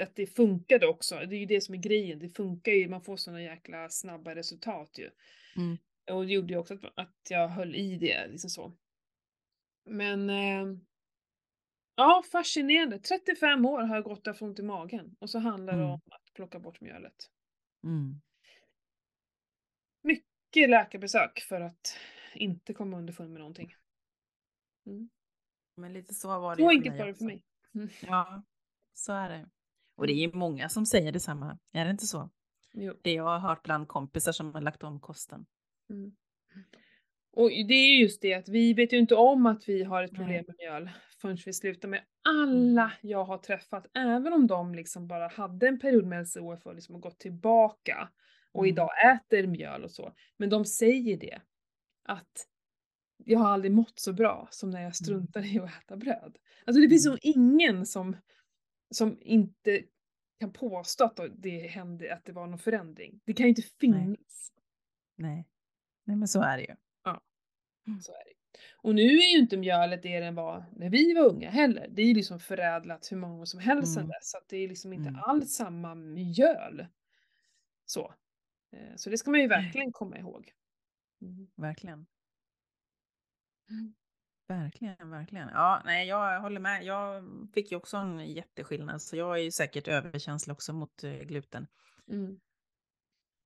att det funkade också. Det är ju det som är grejen. Det funkar ju, man får såna jäkla snabba resultat ju.
Mm.
Och det gjorde ju också att, att jag höll i det liksom så. Men eh, ja, fascinerande. 35 år har jag gått haft ont i magen. Och så handlar det
Mm.
om att plocka bort mjölet.
Mm.
Mycket läkarbesök för att inte komma underfund med någonting. Mm.
Men lite så var det
Så enkelt var det för mig. Mm. [LAUGHS]
Ja, så är det. Och det är ju många som säger detsamma. Är det inte så?
Jo.
Det jag har hört bland kompisar som har lagt om kosten.
Mm. Och det är ju just det att vi vet ju inte om att vi har ett problem med mjöl förrän vi slutar med alla jag har träffat, även om de liksom bara hade en period med LCHF och liksom gått tillbaka och
Mm.
idag äter mjöl och så. Men de säger det, att jag har aldrig mått så bra som när jag struntar i att äta bröd. Alltså det finns
Mm.
nog ingen som, som inte kan påstå att det hände, att det var någon förändring. Det kan ju inte finnas.
Nej. Nej, men så är det ju.
Så är det. Och nu är ju inte mjölet det den var när vi var unga heller. Det är ju liksom förädlat hur många som helst sedan
Mm.
dess. Så det är liksom inte
Mm.
alls samma mjöl. Så. Eh, Så det ska man ju verkligen komma ihåg. Mm.
Verkligen.
Mm.
Verkligen, verkligen. Ja, nej, jag håller med. Jag fick ju också en jätteskillnad, så jag är ju säkert överkänslig också mot eh, gluten.
Mm.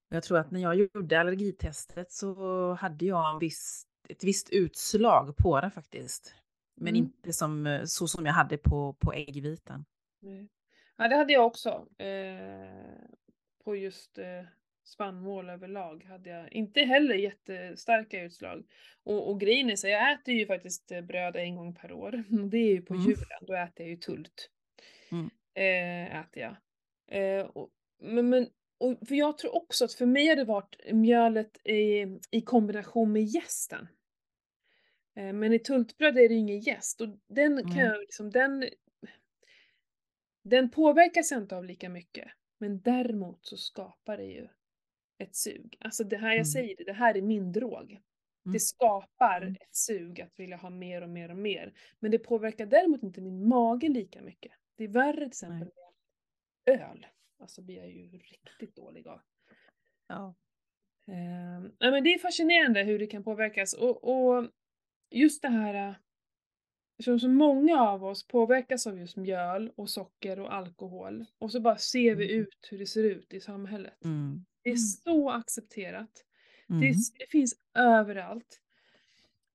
Jag tror att när jag gjorde allergitestet så hade jag en viss, ett visst utslag på det faktiskt. Men
Mm.
inte som, eh, så som jag hade på, på äggvitan.
Ja, det hade jag också. Eh, på just eh, spannmål överlag hade jag inte heller jättestarka utslag. Och, och grejen är så jag äter ju faktiskt eh, bröd en gång per år. [LAUGHS] Och det är ju på
Mm.
julen, då äter jag ju Tult.
Mm.
Eh, äter jag. Eh, och, men, men, och för jag tror också att för mig har det varit mjölet i, i kombination med jästen. Eh, men i tultbröd är det ju ingen jäst och den kan
Nej.
jag liksom, den den påverkas jag inte av lika mycket. Men däremot så skapar det ju ett sug. Alltså det här jag
Mm.
säger, det, här är min drog.
Mm.
Det skapar
Mm.
ett sug att vilja ha mer och mer och mer. Men det påverkar däremot inte min mage lika mycket. Det är värre till exempel med öl. Alltså blir jag ju riktigt dålig av.
Ja.
Nej, men det är fascinerande hur det kan påverkas. Och, och just det här, eh, som så många av oss påverkas av just mjöl och socker och alkohol. Och så bara ser vi
Mm.
ut hur det ser ut i samhället.
Mm.
Det är
Mm.
så accepterat. Det,
Mm.
s- det finns överallt.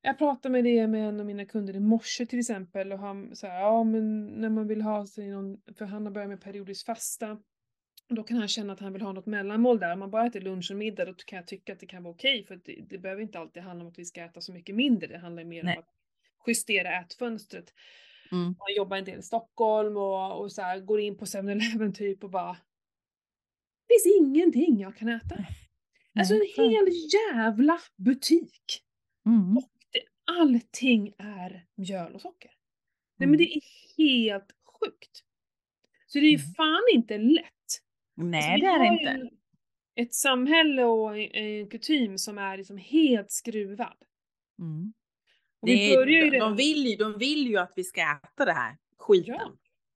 Jag pratade med det med en av mina kunder i morse till exempel och han sa ja men när man vill ha sig någon, för han har börjat med periodisk fasta. Då kan han känna att han vill ha något mellanmål där. Om man bara äter lunch och middag då kan jag tycka att det kan vara okej för det, det behöver inte alltid handla om att vi ska äta så mycket mindre. Det handlar mer
Nej.
om att justera ätfönstret.
Mm.
Man jobbar en del i Stockholm och, och så här, går in på 7-Eleven typ och bara Det finns ingenting jag kan äta. Alltså en hel jävla butik.
Mm.
Och det, allting är mjöl och socker. Nej
Mm.
men det är helt sjukt. Så det är ju
Mm.
fan inte lätt.
Nej,
Alltså,
det är det inte.
Ett samhälle och en, kutym som är liksom helt skruvad.
Mm. Det
vi
de, de, vill ju, de vill ju att vi ska äta det här skiten.
Ja,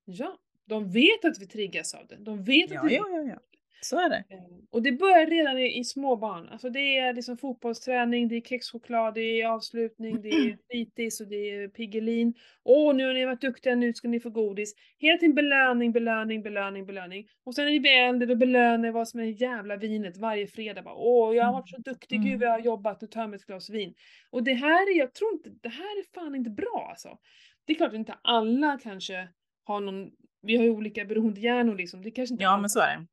ja. De vet att vi triggas av det. De vet att
ja,
vi
ja, ja, ja. Så är det.
Eh, Och det börjar redan i, i små barn. Alltså det är liksom fotbollsträning, det är kexchoklad, det är avslutning, det är [CLEARS THROAT] fritids och det är Piggelin. Åh, nu har ni varit duktiga, nu ska ni få godis. Hela tiden belöning, belöning, belöning, belöning. Och sen när ni blir äldre då belönar vad som är jävla vinet varje fredag. Bara, Åh, jag har varit så duktig, gud vad jag har jobbat, nu tar mig ett glas vin. Och det här är, jag tror inte, det här är fan inte bra alltså. Det är klart att inte alla kanske har någon, vi har ju olika beroendehjärnor liksom. Det kanske inte
Ja, men så är det.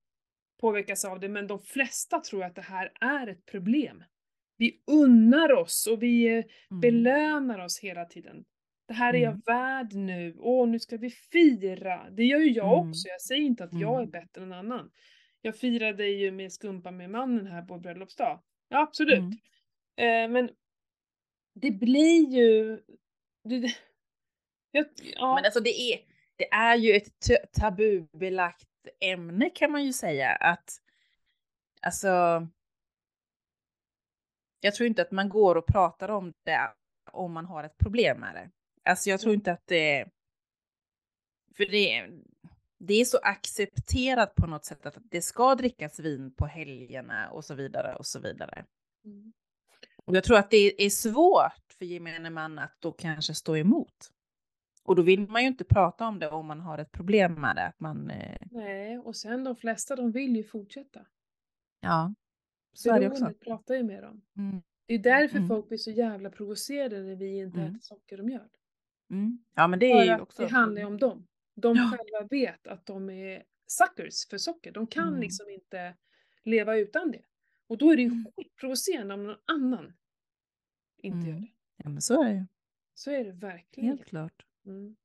Påverkas av det, men de flesta tror att det här är ett problem. Vi unnar oss och vi eh,
Mm.
belönar oss hela tiden. Det här är jag
Mm.
värd nu. Åh, nu ska vi fira. Det gör ju jag
Mm.
också. Jag säger inte att jag är
Mm.
bättre än annan. Jag firade ju med skumpa med mannen här på bröllopsdag. Ja, absolut.
Mm.
Eh, men det blir ju... Det, jag, ja,
Men alltså det är, det är ju ett tabubelagt ämne kan man ju säga att alltså. Jag tror inte att man går och pratar om det om man har ett problem med det. Alltså jag tror inte att det. För det, det är så accepterat på något sätt att det ska drickas vin på helgerna och så vidare och så vidare.
Mm.
Och jag tror att det är svårt för gemene man att då kanske stå emot. Och då vill man ju inte prata om det om man har ett problem med det. Att man, eh,
Nej, och sen de flesta de vill ju fortsätta.
ja, så är det också.
Pratar ju med dem.
Mm.
Det är därför
Mm.
folk blir så jävla provocerade när vi inte
Mm.
äter socker och mjöl.
Mm. Ja, men det är ju också.
det handlar ju om dem. De
Ja.
själva vet att de är suckers för socker. De kan
Mm.
liksom inte leva utan det. Och då är det ju
Mm.
skitprovocerande om någon annan inte gör
Mm.
det.
Ja, men så är det ju.
Så är det verkligen.
Helt klart.
Mm.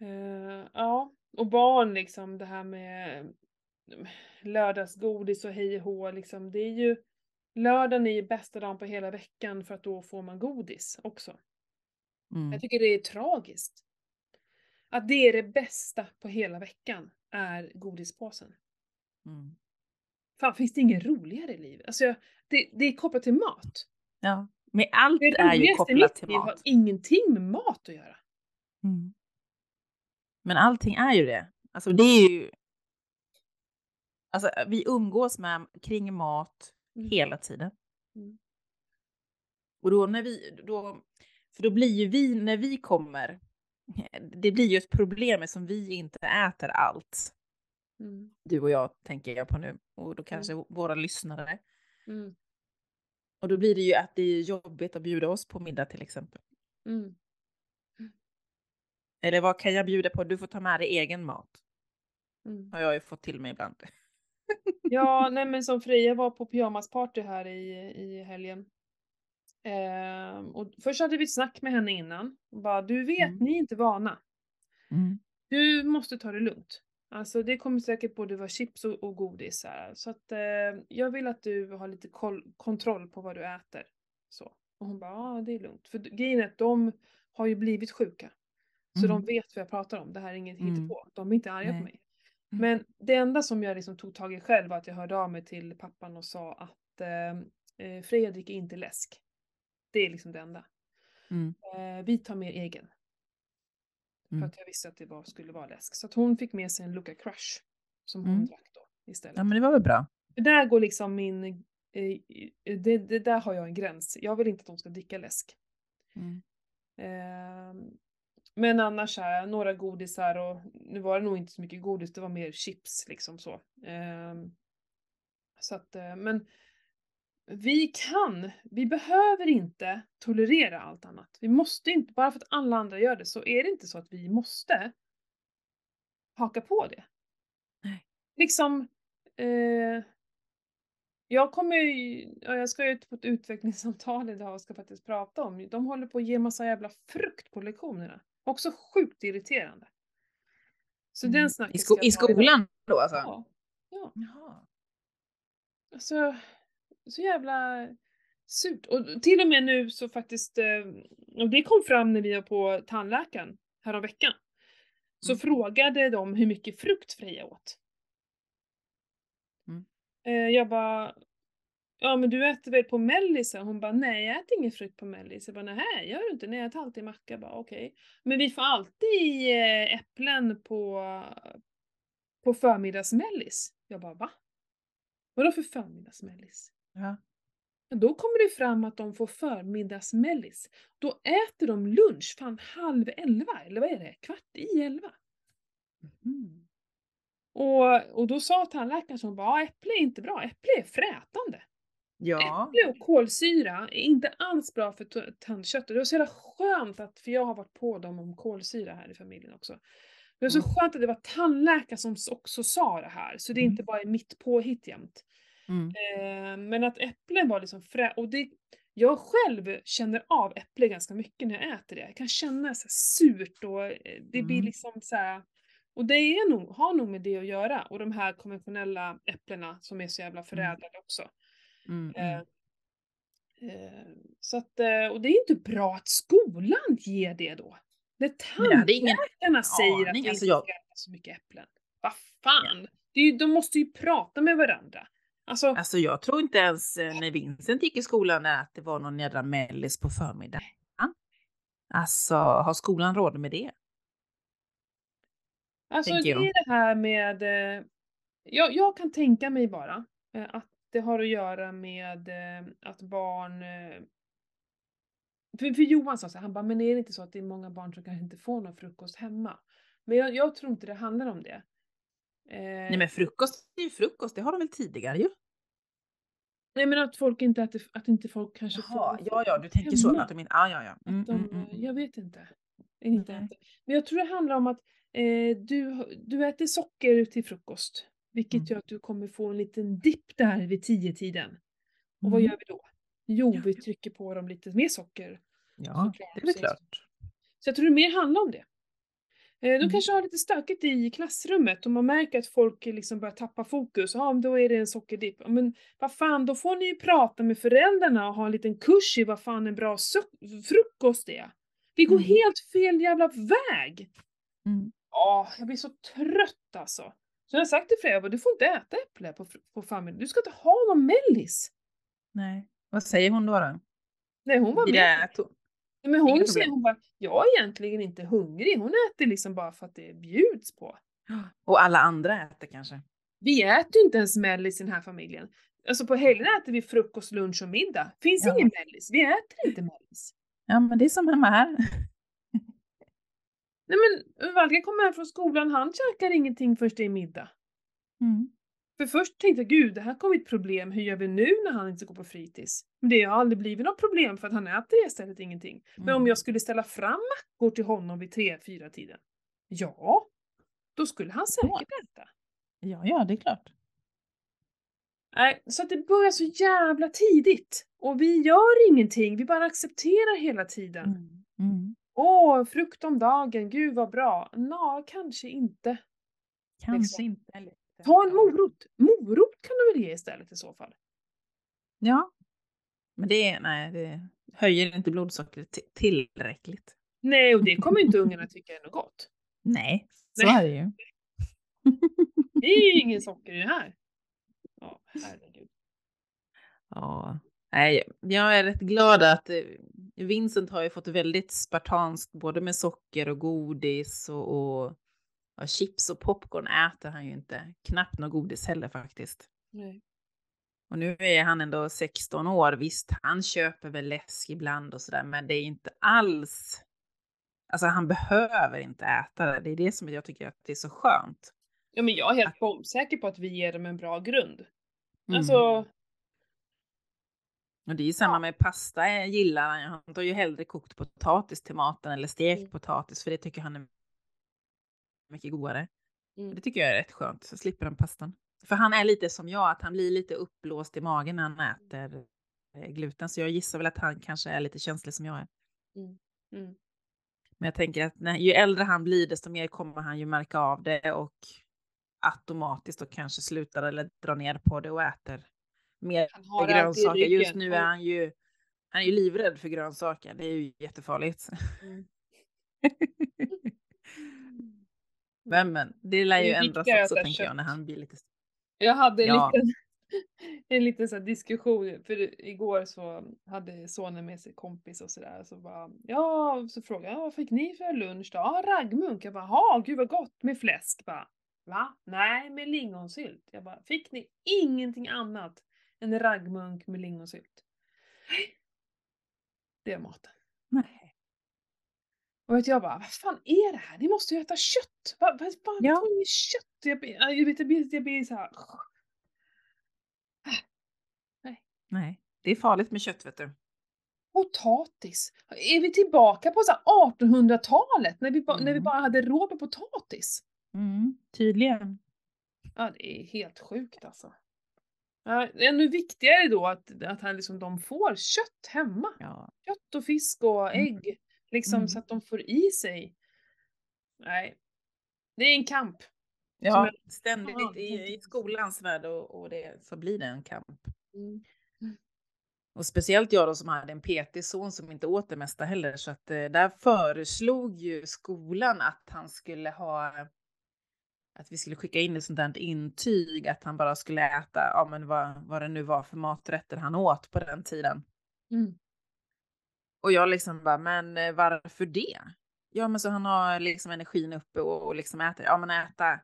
Eh, ja, och barn liksom det här med mm, lördagsgodis och hej och liksom. Det är ju lördagen är ju bästa dagen på hela veckan för att då får man godis också.
Mm.
Jag tycker det är tragiskt. Att det är det bästa på hela veckan är godispåsen.
Mm.
Fan, finns det ingen roligare i livet? Alltså, jag, det, det är kopplat till mat.
Ja, men allt
Det
är ju kopplat till
liv har
mat.
ingenting med mat att göra.
Mm. Men allting är ju det. Alltså det är ju. Alltså vi umgås med kring mat
Mm.
hela tiden.
Mm.
Och då när vi, då, för då blir ju vi, när vi kommer, det blir ju ett problem som vi inte äter allt.
Mm.
Du och jag tänker jag på nu och då kanske våra lyssnare. Och då blir det ju att det är jobbigt att bjuda oss på middag till exempel.
Mm.
Eller vad kan jag bjuda på? Du får ta med dig egen mat.
Mm.
Har jag ju fått till mig ibland. [LAUGHS]
Ja, nej men som Freja var på pyjamasparty här i, i helgen. Ehm, och först hade vi ett snack med henne innan. Och bara, du vet,
Mm.
ni är inte vana.
Mm.
Du måste ta det lugnt. Alltså det kommer säkert både vara chips och, och godis här. Så att eh, jag vill att du har lite kontroll på vad du äter. Så. Och hon bara, ja det är lugnt. För grejen är att de har ju blivit sjuka. Så
Mm.
de vet vad jag pratar om. Det här är inget
Mm.
hittepå. De är inte arga
Nej.
på mig.
Mm.
Men det enda som jag liksom tog tag i själv var att jag hörde av mig till pappan och sa att eh, eh, Freja dricker inte läsk. Det är liksom det enda.
Mm.
Eh, vi tar med egen. För
Mm.
att jag visste att det var, skulle vara läsk. Så att hon fick med sig en Luca Crush. Som hon
Mm.
drack då istället.
Ja men det var väl bra.
För där går liksom min... Eh, det, det där har jag en gräns. Jag vill inte att de ska dricka läsk.
Mm.
Ehm, men annars här, några godisar och nu var det nog inte så mycket godis, det var mer chips liksom så. Ehm, så att, eh, men vi kan, vi behöver inte tolerera allt annat. Vi måste inte, bara för att alla andra gör det så är det inte så att vi måste haka på det.
Nej.
Liksom, eh, jag kommer ju, ja, jag ska ju ut på ett utvecklingssamtal idag och ska faktiskt prata om, de håller på att ge massa jävla frukt på lektionerna. Också sjukt irriterande. Så
Mm.
den
I,
snacket
sko- I
ta idag.
skolan då alltså?
Ja. ja.
Jaha.
Alltså, så jävla surt. Och till och med nu så faktiskt, eh, och det kom fram när vi var på tandläkaren häromveckan. Så
Mm.
frågade de hur mycket frukt Freja åt.
Mm.
Eh, Jag bara, ja men du äter väl på mellis? sa Hon bara, nej jag äter ingen frukt på mellis. Jag bara, nej gör du inte? Nej jag äter alltid macka. Jag bara, okej. Men vi får alltid eh, äpplen på, på förmiddagsmellis. Jag bara, va? Vadå för förmiddagsmellis?
Ja.
Då kommer det fram att de får förmiddagsmellis. Då äter de lunch fan halv elva, eller vad är det? Kvart i elva.
Mm.
Och, och då sa tandläkaren som bara, "Ja, äpple är inte bra, äpple är frätande.
Ja.
Äpple och kolsyra är inte alls bra för tandköttet. Det var så jävla skönt att, för jag har varit på dem om kolsyra här i familjen också. Det var så
Mm.
skönt att det var tandläkare som också sa det här, så det är
Mm.
inte bara mitt påhitt jämt.
Mm.
Eh, men att äpplen var liksom frä... Och det, Jag själv känner av äpple ganska mycket när jag äter det. Jag kan känna så surt och eh, det blir
Mm.
liksom så här. Och det är nog, har nog med det att göra. Och de här konventionella äpplena som är så jävla förädlade också.
Mm,
Eh,
mm.
eh, så att, och det är inte bra att skolan ger det då. När tandläkarna säger att
aning,
vi
alltså
inte
jag-
ska äta så mycket äpplen. Vad fan! Är ju, de måste ju prata med varandra. Alltså,
Alltså jag tror inte ens eh, när Vincent gick i skolan att det var någon jädra mellis på förmiddagen. Alltså har skolan råd med det?
Alltså det är det här med, eh, jag, jag kan tänka mig bara eh, att det har att göra med att barn, för, för Johan sa så här, han bara, men är det inte så att det är många barn som kanske inte får någon frukost hemma? Men jag, jag tror inte det handlar om det. Eh,
Nej men frukost är ju frukost, det har de väl tidigare ju?
nej men att folk inte äter, att inte folk kanske
Jaha, ja ja, du tänker så
hemma.
att de inte, ja ja ja. Mm,
de,
mm, mm,
Jag vet inte. inte äter. Men jag tror det handlar om att eh, du, du äter socker till frukost. Vilket
Mm.
gör att du kommer få en liten dipp där vid tio tiden. Och vad
Mm.
gör vi då? Jo,
Ja.
vi trycker på dem lite mer socker.
Ja, det är väl
så-
klart.
Så jag tror det mer handlar om det. Eh, de
Mm.
kanske har lite stökigt i klassrummet och man märker att folk liksom börjar tappa fokus. Ja, men då är det en sockerdipp. Ja, Men vad fan, då får ni ju prata med föräldrarna och ha en liten kurs i vad fan en bra frukost är. Vi går
Mm.
helt fel jävla väg!
Mm.
Ja, jag blir så trött alltså. Så jag har sagt till Freja, du får inte äta äpple på, på familjen. Du ska inte ha någon mellis.
Nej. Vad säger hon då? då?
Nej, hon var med.
to-
Men hon säger, hon bara, jag är egentligen inte hungrig. Hon äter liksom bara för att det bjuds på.
Och alla andra äter kanske?
Vi äter ju inte ens mellis i den här familjen. Alltså på helgerna äter vi frukost, lunch och middag. Finns
Ja.
ingen mellis. Vi äter inte mellis.
Ja men det är som hemma här.
Nej men Valka kommer hem från skolan, han käkar ingenting först är middag.
Mm.
För först tänkte jag, gud det här kommer ett problem, hur gör vi nu när han inte går på fritids? Men det har aldrig blivit något problem för att han äter istället ingenting. Men om
Mm.
jag skulle ställa fram mackor till honom vid tre, fyra tiden. Ja, då skulle han säkert äta.
Ja, ja det är klart.
Nej, så att det börjar så jävla tidigt. Och vi gör ingenting, vi bara accepterar hela tiden.
Mm. Mm.
Åh, frukt om dagen, gud vad bra. Nå, kanske inte.
Kanske
Liksom.
inte. Eller...
Ta en morot. Morot kan du väl ge istället i så fall?
Ja. Men det, nej, det höjer inte blodsockret ti- tillräckligt.
Nej, och det kommer inte ungarna [LAUGHS] tycka är något gott.
Nej, så
Nej.
är det ju. [LAUGHS]
Det är ju ingen [LAUGHS] socker i det här. Ja, herregud.
Ja. Nej, jag är rätt glad att eh, Vincent har ju fått väldigt spartanskt både med socker och godis och, och, och chips och popcorn äter han ju inte. Knappt något godis heller faktiskt.
Nej.
Och nu är han ändå 16 år. Visst, han köper väl läsk ibland och sådär, men det är inte alls. Alltså han behöver inte äta det. Det är det som jag tycker att det är så skönt.
Ja, men jag är helt bombsäker på att vi ger dem en bra grund.
Mm.
Alltså,
Och det är ju samma med pasta jag gillar han. Han tar ju hellre kokt potatis till maten eller stekt
Mm.
potatis för det tycker han är mycket godare.
Mm.
Det tycker jag är rätt skönt, så slipper han pastan. För han är lite som jag, att han blir lite uppblåst i magen när han äter eh, gluten. Så jag gissar väl att han kanske är lite känslig som jag är.
mm.
Men jag tänker att när, ju äldre han blir, desto mer kommer han ju märka av det och automatiskt och kanske slutar eller drar ner på det och äter mer grönsaker. Just nu är han ju, han är ju livrädd för grönsaker. Det är ju jättefarligt.
Mm. [LAUGHS] [LAUGHS]
Men, men det lär ju
Det
ändras också tänker jag när
kött.
han blir lite...
Jag hade en
Ja.
liten, [LAUGHS] en liten så diskussion, för igår så hade sonen med sig kompis och sådär. Så bara, ja, så frågade jag, vad fick ni för lunch då? Ja, raggmunk. Jag bara, ja, gud vad gott med fläsk. Bara, Va? Nej, med lingonsylt. Jag bara, fick ni ingenting annat än raggmunk med lingonsylt? Det är maten.
Nej.
Och vet jag bara, vad fan är det här? Ni måste ju äta kött! Vad vad
Ja.
får ni kött? Jag, jag vet, jag blir, jag blir så här.
Nej, det är farligt med kött vet du.
Potatis. Är vi tillbaka på så här 1800-talet när vi, ba, när vi
Mm.
bara hade råd med potatis?
Mm, tydligen.
Ja, det är helt sjukt alltså. Ja, ännu viktigare då att, att han liksom, de får kött hemma.
Ja.
Kött och fisk och
Mm.
Liksom
Mm.
så att de får i sig. Nej. Det är en kamp.
Ja, ständigt
Ja,
i, i skolans värld och, och det, så blir det en kamp.
Mm.
Och speciellt jag då som hade en petig son som inte åt det mesta heller. Så att eh, där föreslog ju skolan att han skulle ha att vi skulle skicka in ett sånt där intyg att han bara skulle äta, ja men vad, vad det nu var för maträtter han åt på den tiden.
Mm.
Och jag liksom bara, men eh, varför det? Ja men så han har liksom energin uppe och, och liksom äter, ja men äta.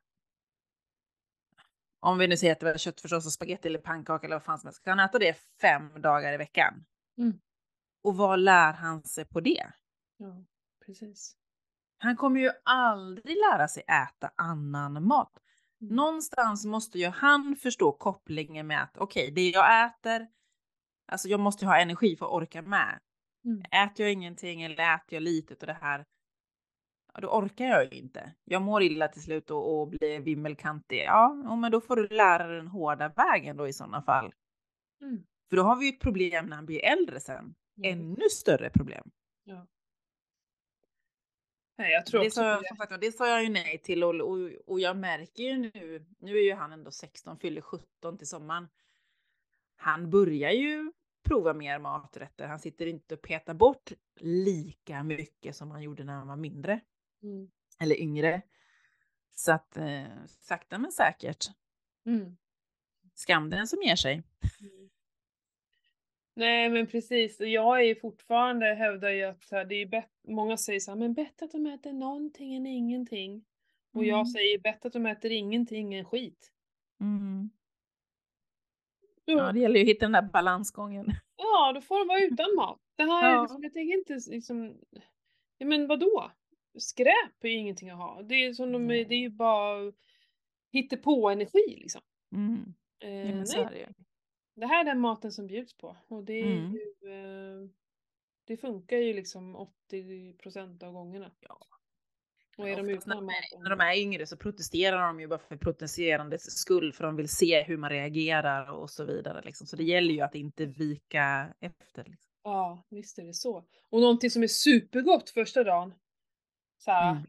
Om vi nu säger att det var köttfärssås och spagetti eller pannkaka eller vad fan som helst. Kan han äta det fem dagar i veckan?
Mm.
Och vad lär han sig på det?
Ja, precis.
Han kommer ju aldrig lära sig äta annan mat.
Mm.
Någonstans måste ju han förstå kopplingen med att okej, det jag äter, alltså jag måste ju ha energi för att orka med.
Mm.
Äter jag ingenting eller äter jag lite och det här, ja, då orkar jag ju inte. Jag mår illa till slut och, och blir vimmelkantig. Ja, men då får du lära den hårda vägen då i sådana fall.
Mm.
För då har vi ju ett problem när han blir äldre sen.
Ja,
Ännu större problem.
ja. Nej, jag tror
Det sa, jag, som sagt, det sa jag ju nej till och, och, och jag märker ju nu, nu är ju han ändå 16, fyller 17 till sommaren. Han börjar ju prova mer maträtter. Han sitter inte och petar bort lika mycket som han gjorde när han var mindre
Mm.
eller yngre. Så att eh, sakta men säkert.
Mm.
Skam den som ger sig.
Mm. Nej men precis, jag är ju fortfarande, hävdar ju att det är bättre, många säger så här, men bättre att de äter någonting än ingenting. Och
Mm.
jag säger bättre att de äter ingenting än skit.
Mm. Ja, det gäller ju att hitta den där balansgången.
ja, då får de vara [LAUGHS] utan mat. Det här,
Ja.
liksom, jag tänker inte liksom, ja men vadå? Skräp är ju ingenting att ha. Det är, som de,
Nej.
det är ju bara på energi liksom.
Mm.
Eh,
Ja,
nej,
det
det här är den maten som bjuds på. Och det är
Mm.
ju, eh, det funkar ju liksom 80% av gångerna.
Ja.
Och är de
när de, är, när de är yngre så protesterar de ju bara för protesterandets skull för de vill se hur man reagerar och så vidare. Liksom. Så det gäller ju att inte vika efter. Liksom.
Ja, visst är det så. Och någonting som är supergott första dagen. Så här,
Mm.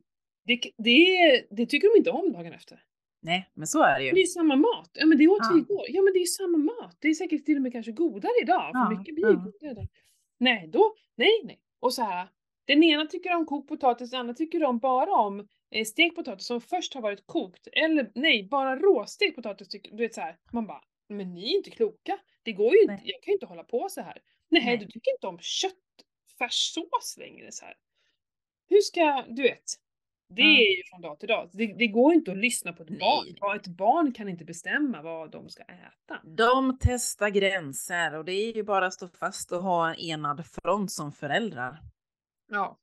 det, det, det tycker de inte om dagen efter.
Nej, men så är det
Men det är
ju.
ju samma mat. Ja men det åt vi
Ja.
igår. Ja men det är ju samma mat. Det är säkert till och med kanske godare idag. För
Ja,
mycket blir
ja.
godare. Nej, då, nej, nej. Och så här. Den ena tycker om kokt potatis, den andra tycker om bara om eh, stekt potatis som först har varit kokt. Eller nej, bara råstekt potatis. Tycker, du vet så här. Man bara, men ni är inte kloka. Det går ju inte, jag kan ju inte hålla på så här. Nej,
Nej.
du tycker inte om köttfärssås längre så här. Hur ska, du vet. Det
Ja.
är ju från dag till dag. Det, det går inte att lyssna på ett
Nej.
barn. Ja, Ett barn kan inte bestämma vad de ska äta.
De testar gränser och det är ju bara att stå fast och ha en enad front som föräldrar.
Ja.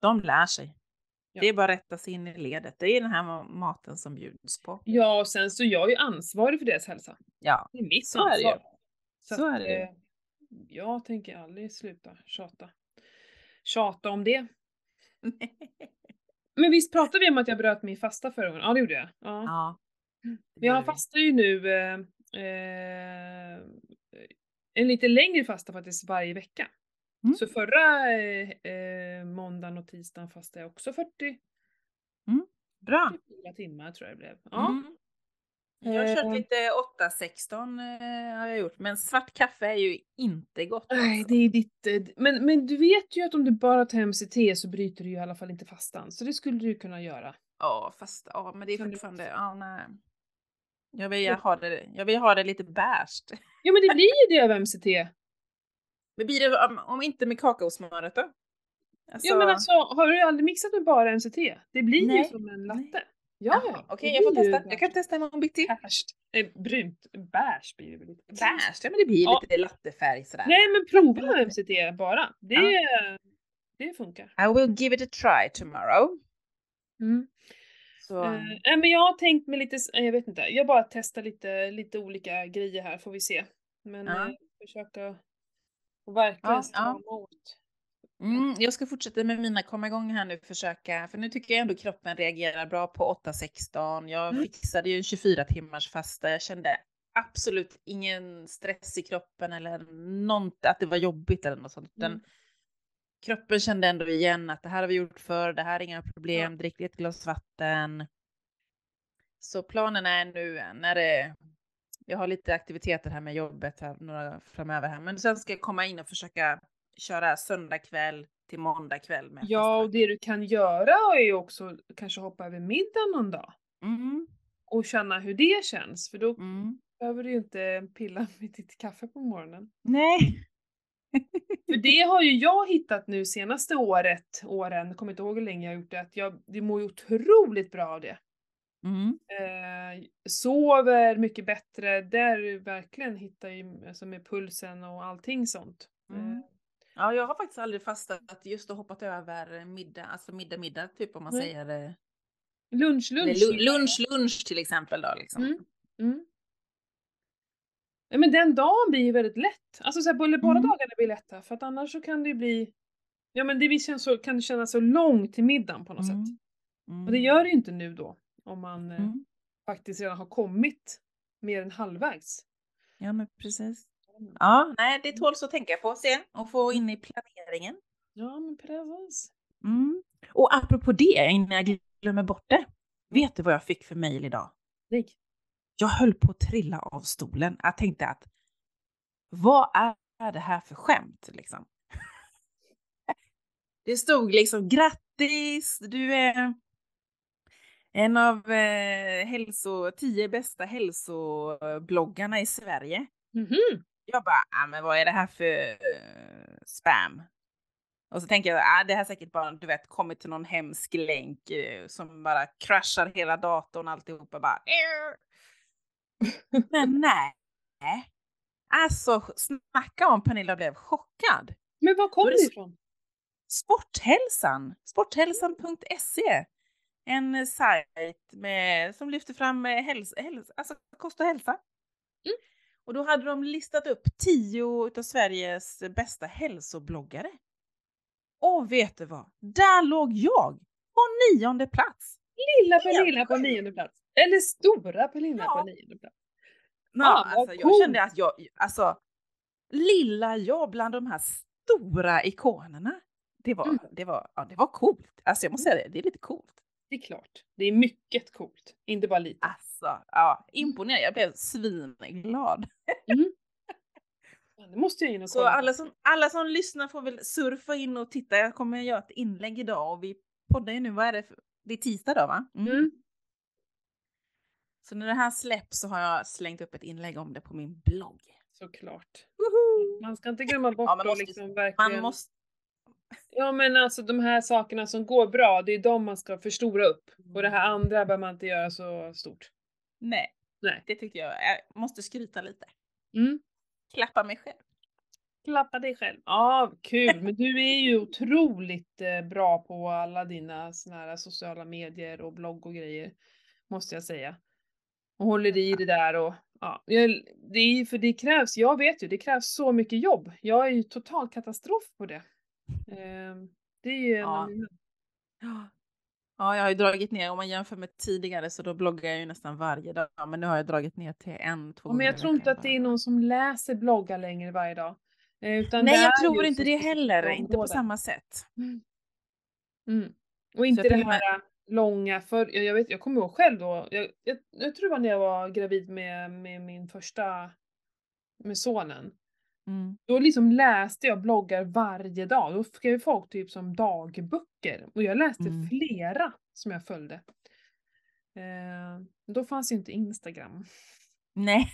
De lär sig.
Ja.
Det är bara att rätta sig in i ledet. Det är den här ma- maten som bjuds på.
Ja, och sen så är jag ju ansvarig för deras hälsa.
Ja,
Det är mitt
Så är det
ansvar.
Så
att,
är det
eh, Jag tänker aldrig sluta tjata. Tjata om det. [LAUGHS] Men visst pratade vi om att jag bröt min fasta förra gången? Ja, det gjorde jag. Ja.
ja.
Men jag fastar ju nu eh, eh, en lite längre fasta faktiskt varje vecka.
Mm.
Så förra eh, eh, måndagen och tisdagen fastade jag också 40
Bra.
44 timmar tror jag det blev. Ja.
Mm. Jag har kört
Eh.
lite 8-16 eh, har jag gjort, men svart kaffe är ju inte gott.
Nej,
alltså.
det är ditt... eh, Men, men du vet ju att om du bara tar MCT så bryter du ju i alla fall inte fastan. Så det skulle du kunna göra.
Ja, fast ja, men det är
Kan du-
fortfarande, ja nej. Jag vill ha det, jag vill ha det lite bärst.
Ja men det blir ju det av MCT.
Men blir det om, om inte med kakaosmöret då? Alltså,
Ja men alltså, har du aldrig mixat med bara MCT? Det blir ju
Nej,
som en latte. Ja, ja.
Okej,
det
jag får
ju
testa. Jag kan testa imorgon bitti.
Eh, brunt. Bärs blir det väl lite.
Bärst, ja men det blir
Ja.
lite lattefärg sådär.
Nej men prova med MCT bara. Det, det funkar.
I will give it a try tomorrow.
Mm.
Så,
nej, men jag har tänkt mig lite, eh, jag vet inte, jag bara testar lite, lite olika grejer här får vi se. Men
Ja.
eh, försöka och verkligen
Ja, ja.
åt.
mm, jag ska fortsätta med mina komma igång här nu, försöka, för nu tycker jag ändå kroppen reagerar bra på 8-16. Jag
Mm.
fixade ju en 24 timmars fasta, jag kände absolut ingen stress i kroppen eller något, att det var jobbigt eller något sånt.
Mm.
Den, kroppen kände ändå igen att det här har vi gjort förr, det här är inga problem,
Ja.
drick ett glas vatten. Så planen är nu när det, jag har lite aktiviteter här med jobbet här, några framöver här, men sen ska jag komma in och försöka köra söndag kväll till måndag kväll med
Ja, och det du kan göra är ju också kanske hoppa över middagen någon dag
Mm,
och känna hur det känns, för då
mm.
behöver du ju inte pilla [LAUGHS] med ditt kaffe på morgonen.
Nej. [LAUGHS]
För det har ju jag hittat nu senaste året, åren, kommer inte ihåg hur länge jag har gjort det, att jag det mår ju otroligt bra av det.
Mm.
Eh, sover mycket bättre, där verkligen hittar ju alltså med pulsen och allting sånt.
Mm.
Eh,
Ja, jag har faktiskt aldrig fastat just och hoppat över middag, alltså middag, middag, typ om man
Nej.
säger. eh,
lunch, lunch.
lu- lunch, lunch till exempel då liksom.
Mm. Mm. Ja, men den dagen blir ju väldigt lätt. Alltså så här, båda
Mm.
dagarna blir lätta för att annars så kan det ju bli Ja men det känns så, kan det kännas så långt till middagen på något
Mm.
sätt.
Mm.
Och det gör det ju inte nu då. Om man eh,
Mm.
faktiskt redan har kommit mer än halvvägs.
Ja, men precis. Ja, nej, det tåls att tänka på sen och få in i planeringen.
Ja men precis.
Mm. Och apropå det, innan jag glömmer bort det. Vet du vad jag fick för mejl idag?
Nej.
Jag höll på att trilla av stolen. Jag tänkte att vad är det här för skämt liksom? [LAUGHS] Det stod liksom grattis, du är en av eh, hälso, tio bästa hälsobloggarna i Sverige.
Mhm.
Jag bara, ah, men vad är det här för eh, spam? Och så tänker jag, ah, det här är säkert bara, du vet, kommit till någon hemsk länk eh, som bara kraschar hela datorn alltihopa bara. Men [LAUGHS] nej. Alltså, snacka om Pernilla blev chockad.
Men var kom det ifrån?
Sporthälsan, sporthälsan.se. En sajt med, som lyfter fram eh, häls, häls, alltså kost och hälsa.
Mm.
Och då hade de listat upp tio av Sveriges bästa hälsobloggare. Och vet du vad? Där låg jag på nionde plats.
Lilla Pernilla på nionde plats. Eller stora Pernilla
Ja.
på nionde plats.
Ja,
Ah,
alltså, jag kände att jag, alltså, lilla jag bland de här stora ikonerna. Det var,
Mm.
det var, ja, det var coolt. Alltså jag måste säga det, det är lite coolt.
Det är klart. Det är mycket coolt. Inte bara lite.
Alltså, ja, imponerad. Jag blev svinglad. [LAUGHS]
Ja, Det måste jag in och
Så
kolla.
alla som, alla som lyssnar får väl surfa in och titta. Jag kommer göra ett inlägg idag och vi poddar ju nu, vad är det? För, det är tisdag då va? Mm.
Mm.
Så när det här släpps så har jag slängt upp ett inlägg om det på min blogg.
Såklart.
Woho!
Man ska inte glömma bort
Ja, man
att
måste-
liksom verkligen...
Man måste,
Ja men alltså de här sakerna som går bra, det är de man ska förstora upp. Och det här andra behöver man inte göra så stort.
nej,
Nej.
det tyckte jag. Jag måste skryta lite.
Mm.
Klappa mig själv.
Klappa dig själv. Ja, kul. Men du är ju otroligt eh, bra på alla dina såna här sociala medier och blogg och grejer. Måste jag säga. Och håller i det där och ja, det är för det krävs, jag vet ju, det krävs så mycket jobb. Jag är ju total katastrof på det. Ehm, det är ju en
Ja.
av.
Ja, jag har ju dragit ner, om man jämför med tidigare så då bloggar jag ju nästan varje dag. Men nu har jag dragit ner till en, två
Ja, men jag
gånger
tror inte att det är någon som läser bloggar längre varje dag. Eh, Utan
Nej, jag tror inte det heller. Inte på samma sätt.
Mm. Mm. Och inte det här långa, för jag, jag, vet, jag kommer ihåg själv då, jag, jag, jag tror det var när jag var gravid med, med min första, med sonen.
Mm.
Då liksom läste jag bloggar varje dag. Då skrev folk typ som dagböcker. Och jag läste
Mm.
flera som jag följde. Eh, då fanns ju inte Instagram.
Nej.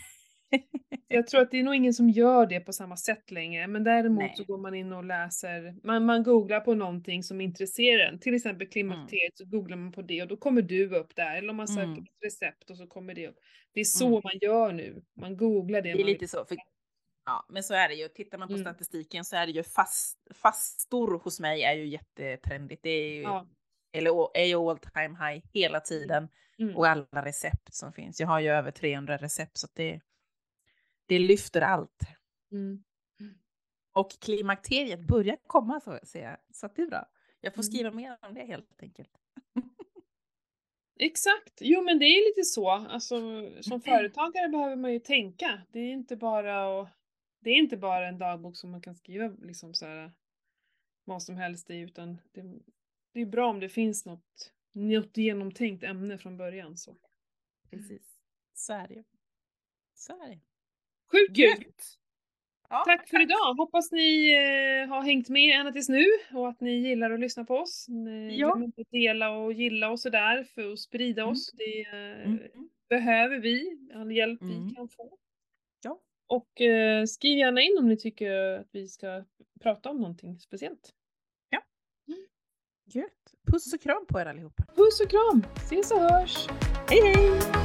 [LAUGHS]
Jag tror att det är nog ingen som gör det på samma sätt längre. Men däremot
Nej.
så går man in och läser, man, man googlar på någonting som intresserar en. Till exempel klimakteriet så googlar man på det och då kommer du upp där. Eller om man söker
Mm.
ett recept och så kommer det upp. Det är så
Mm.
man gör nu. Man googlar det,
Det är lite så. För, ja, men så är det ju. Tittar man på
Mm.
statistiken så är det ju fast, fastor hos mig är ju jättetrendigt. Det är ju,
Ja.
eller är ju all time high hela tiden.
Mm.
Och alla recept som finns. Jag har ju över 300 recept så att det, det lyfter allt.
Mm.
Och klimakteriet börjar komma så ser jag. Så att det är bra. Jag får
Mm.
skriva mer om det helt enkelt.
Exakt! Jo men det är lite så. Alltså, som [CLEARS THROAT] företagare behöver man ju tänka. Det är inte bara att, Det är inte bara en dagbok som man kan skriva liksom så här, vad som helst i utan det, det är bra om det finns något, något genomtänkt ämne från början. Så.
Precis. Så är det ju. Så är det.
Sjukt!
Gött! Ja,
Tack för idag! Hoppas ni eh, har hängt med ända tills nu och att ni gillar att lyssna på oss. Ni
Ja.
Glöm inte att dela och gilla och sådär för att sprida
Mm.
oss. Det eh,
Mm.
behöver vi, all hjälp
Mm.
vi kan få.
Ja.
Och eh, skriv gärna in om ni tycker att vi ska prata om någonting speciellt.
Gött! Puss och kram på er allihopa.
Puss och kram! Ses och hörs!
Hej hej!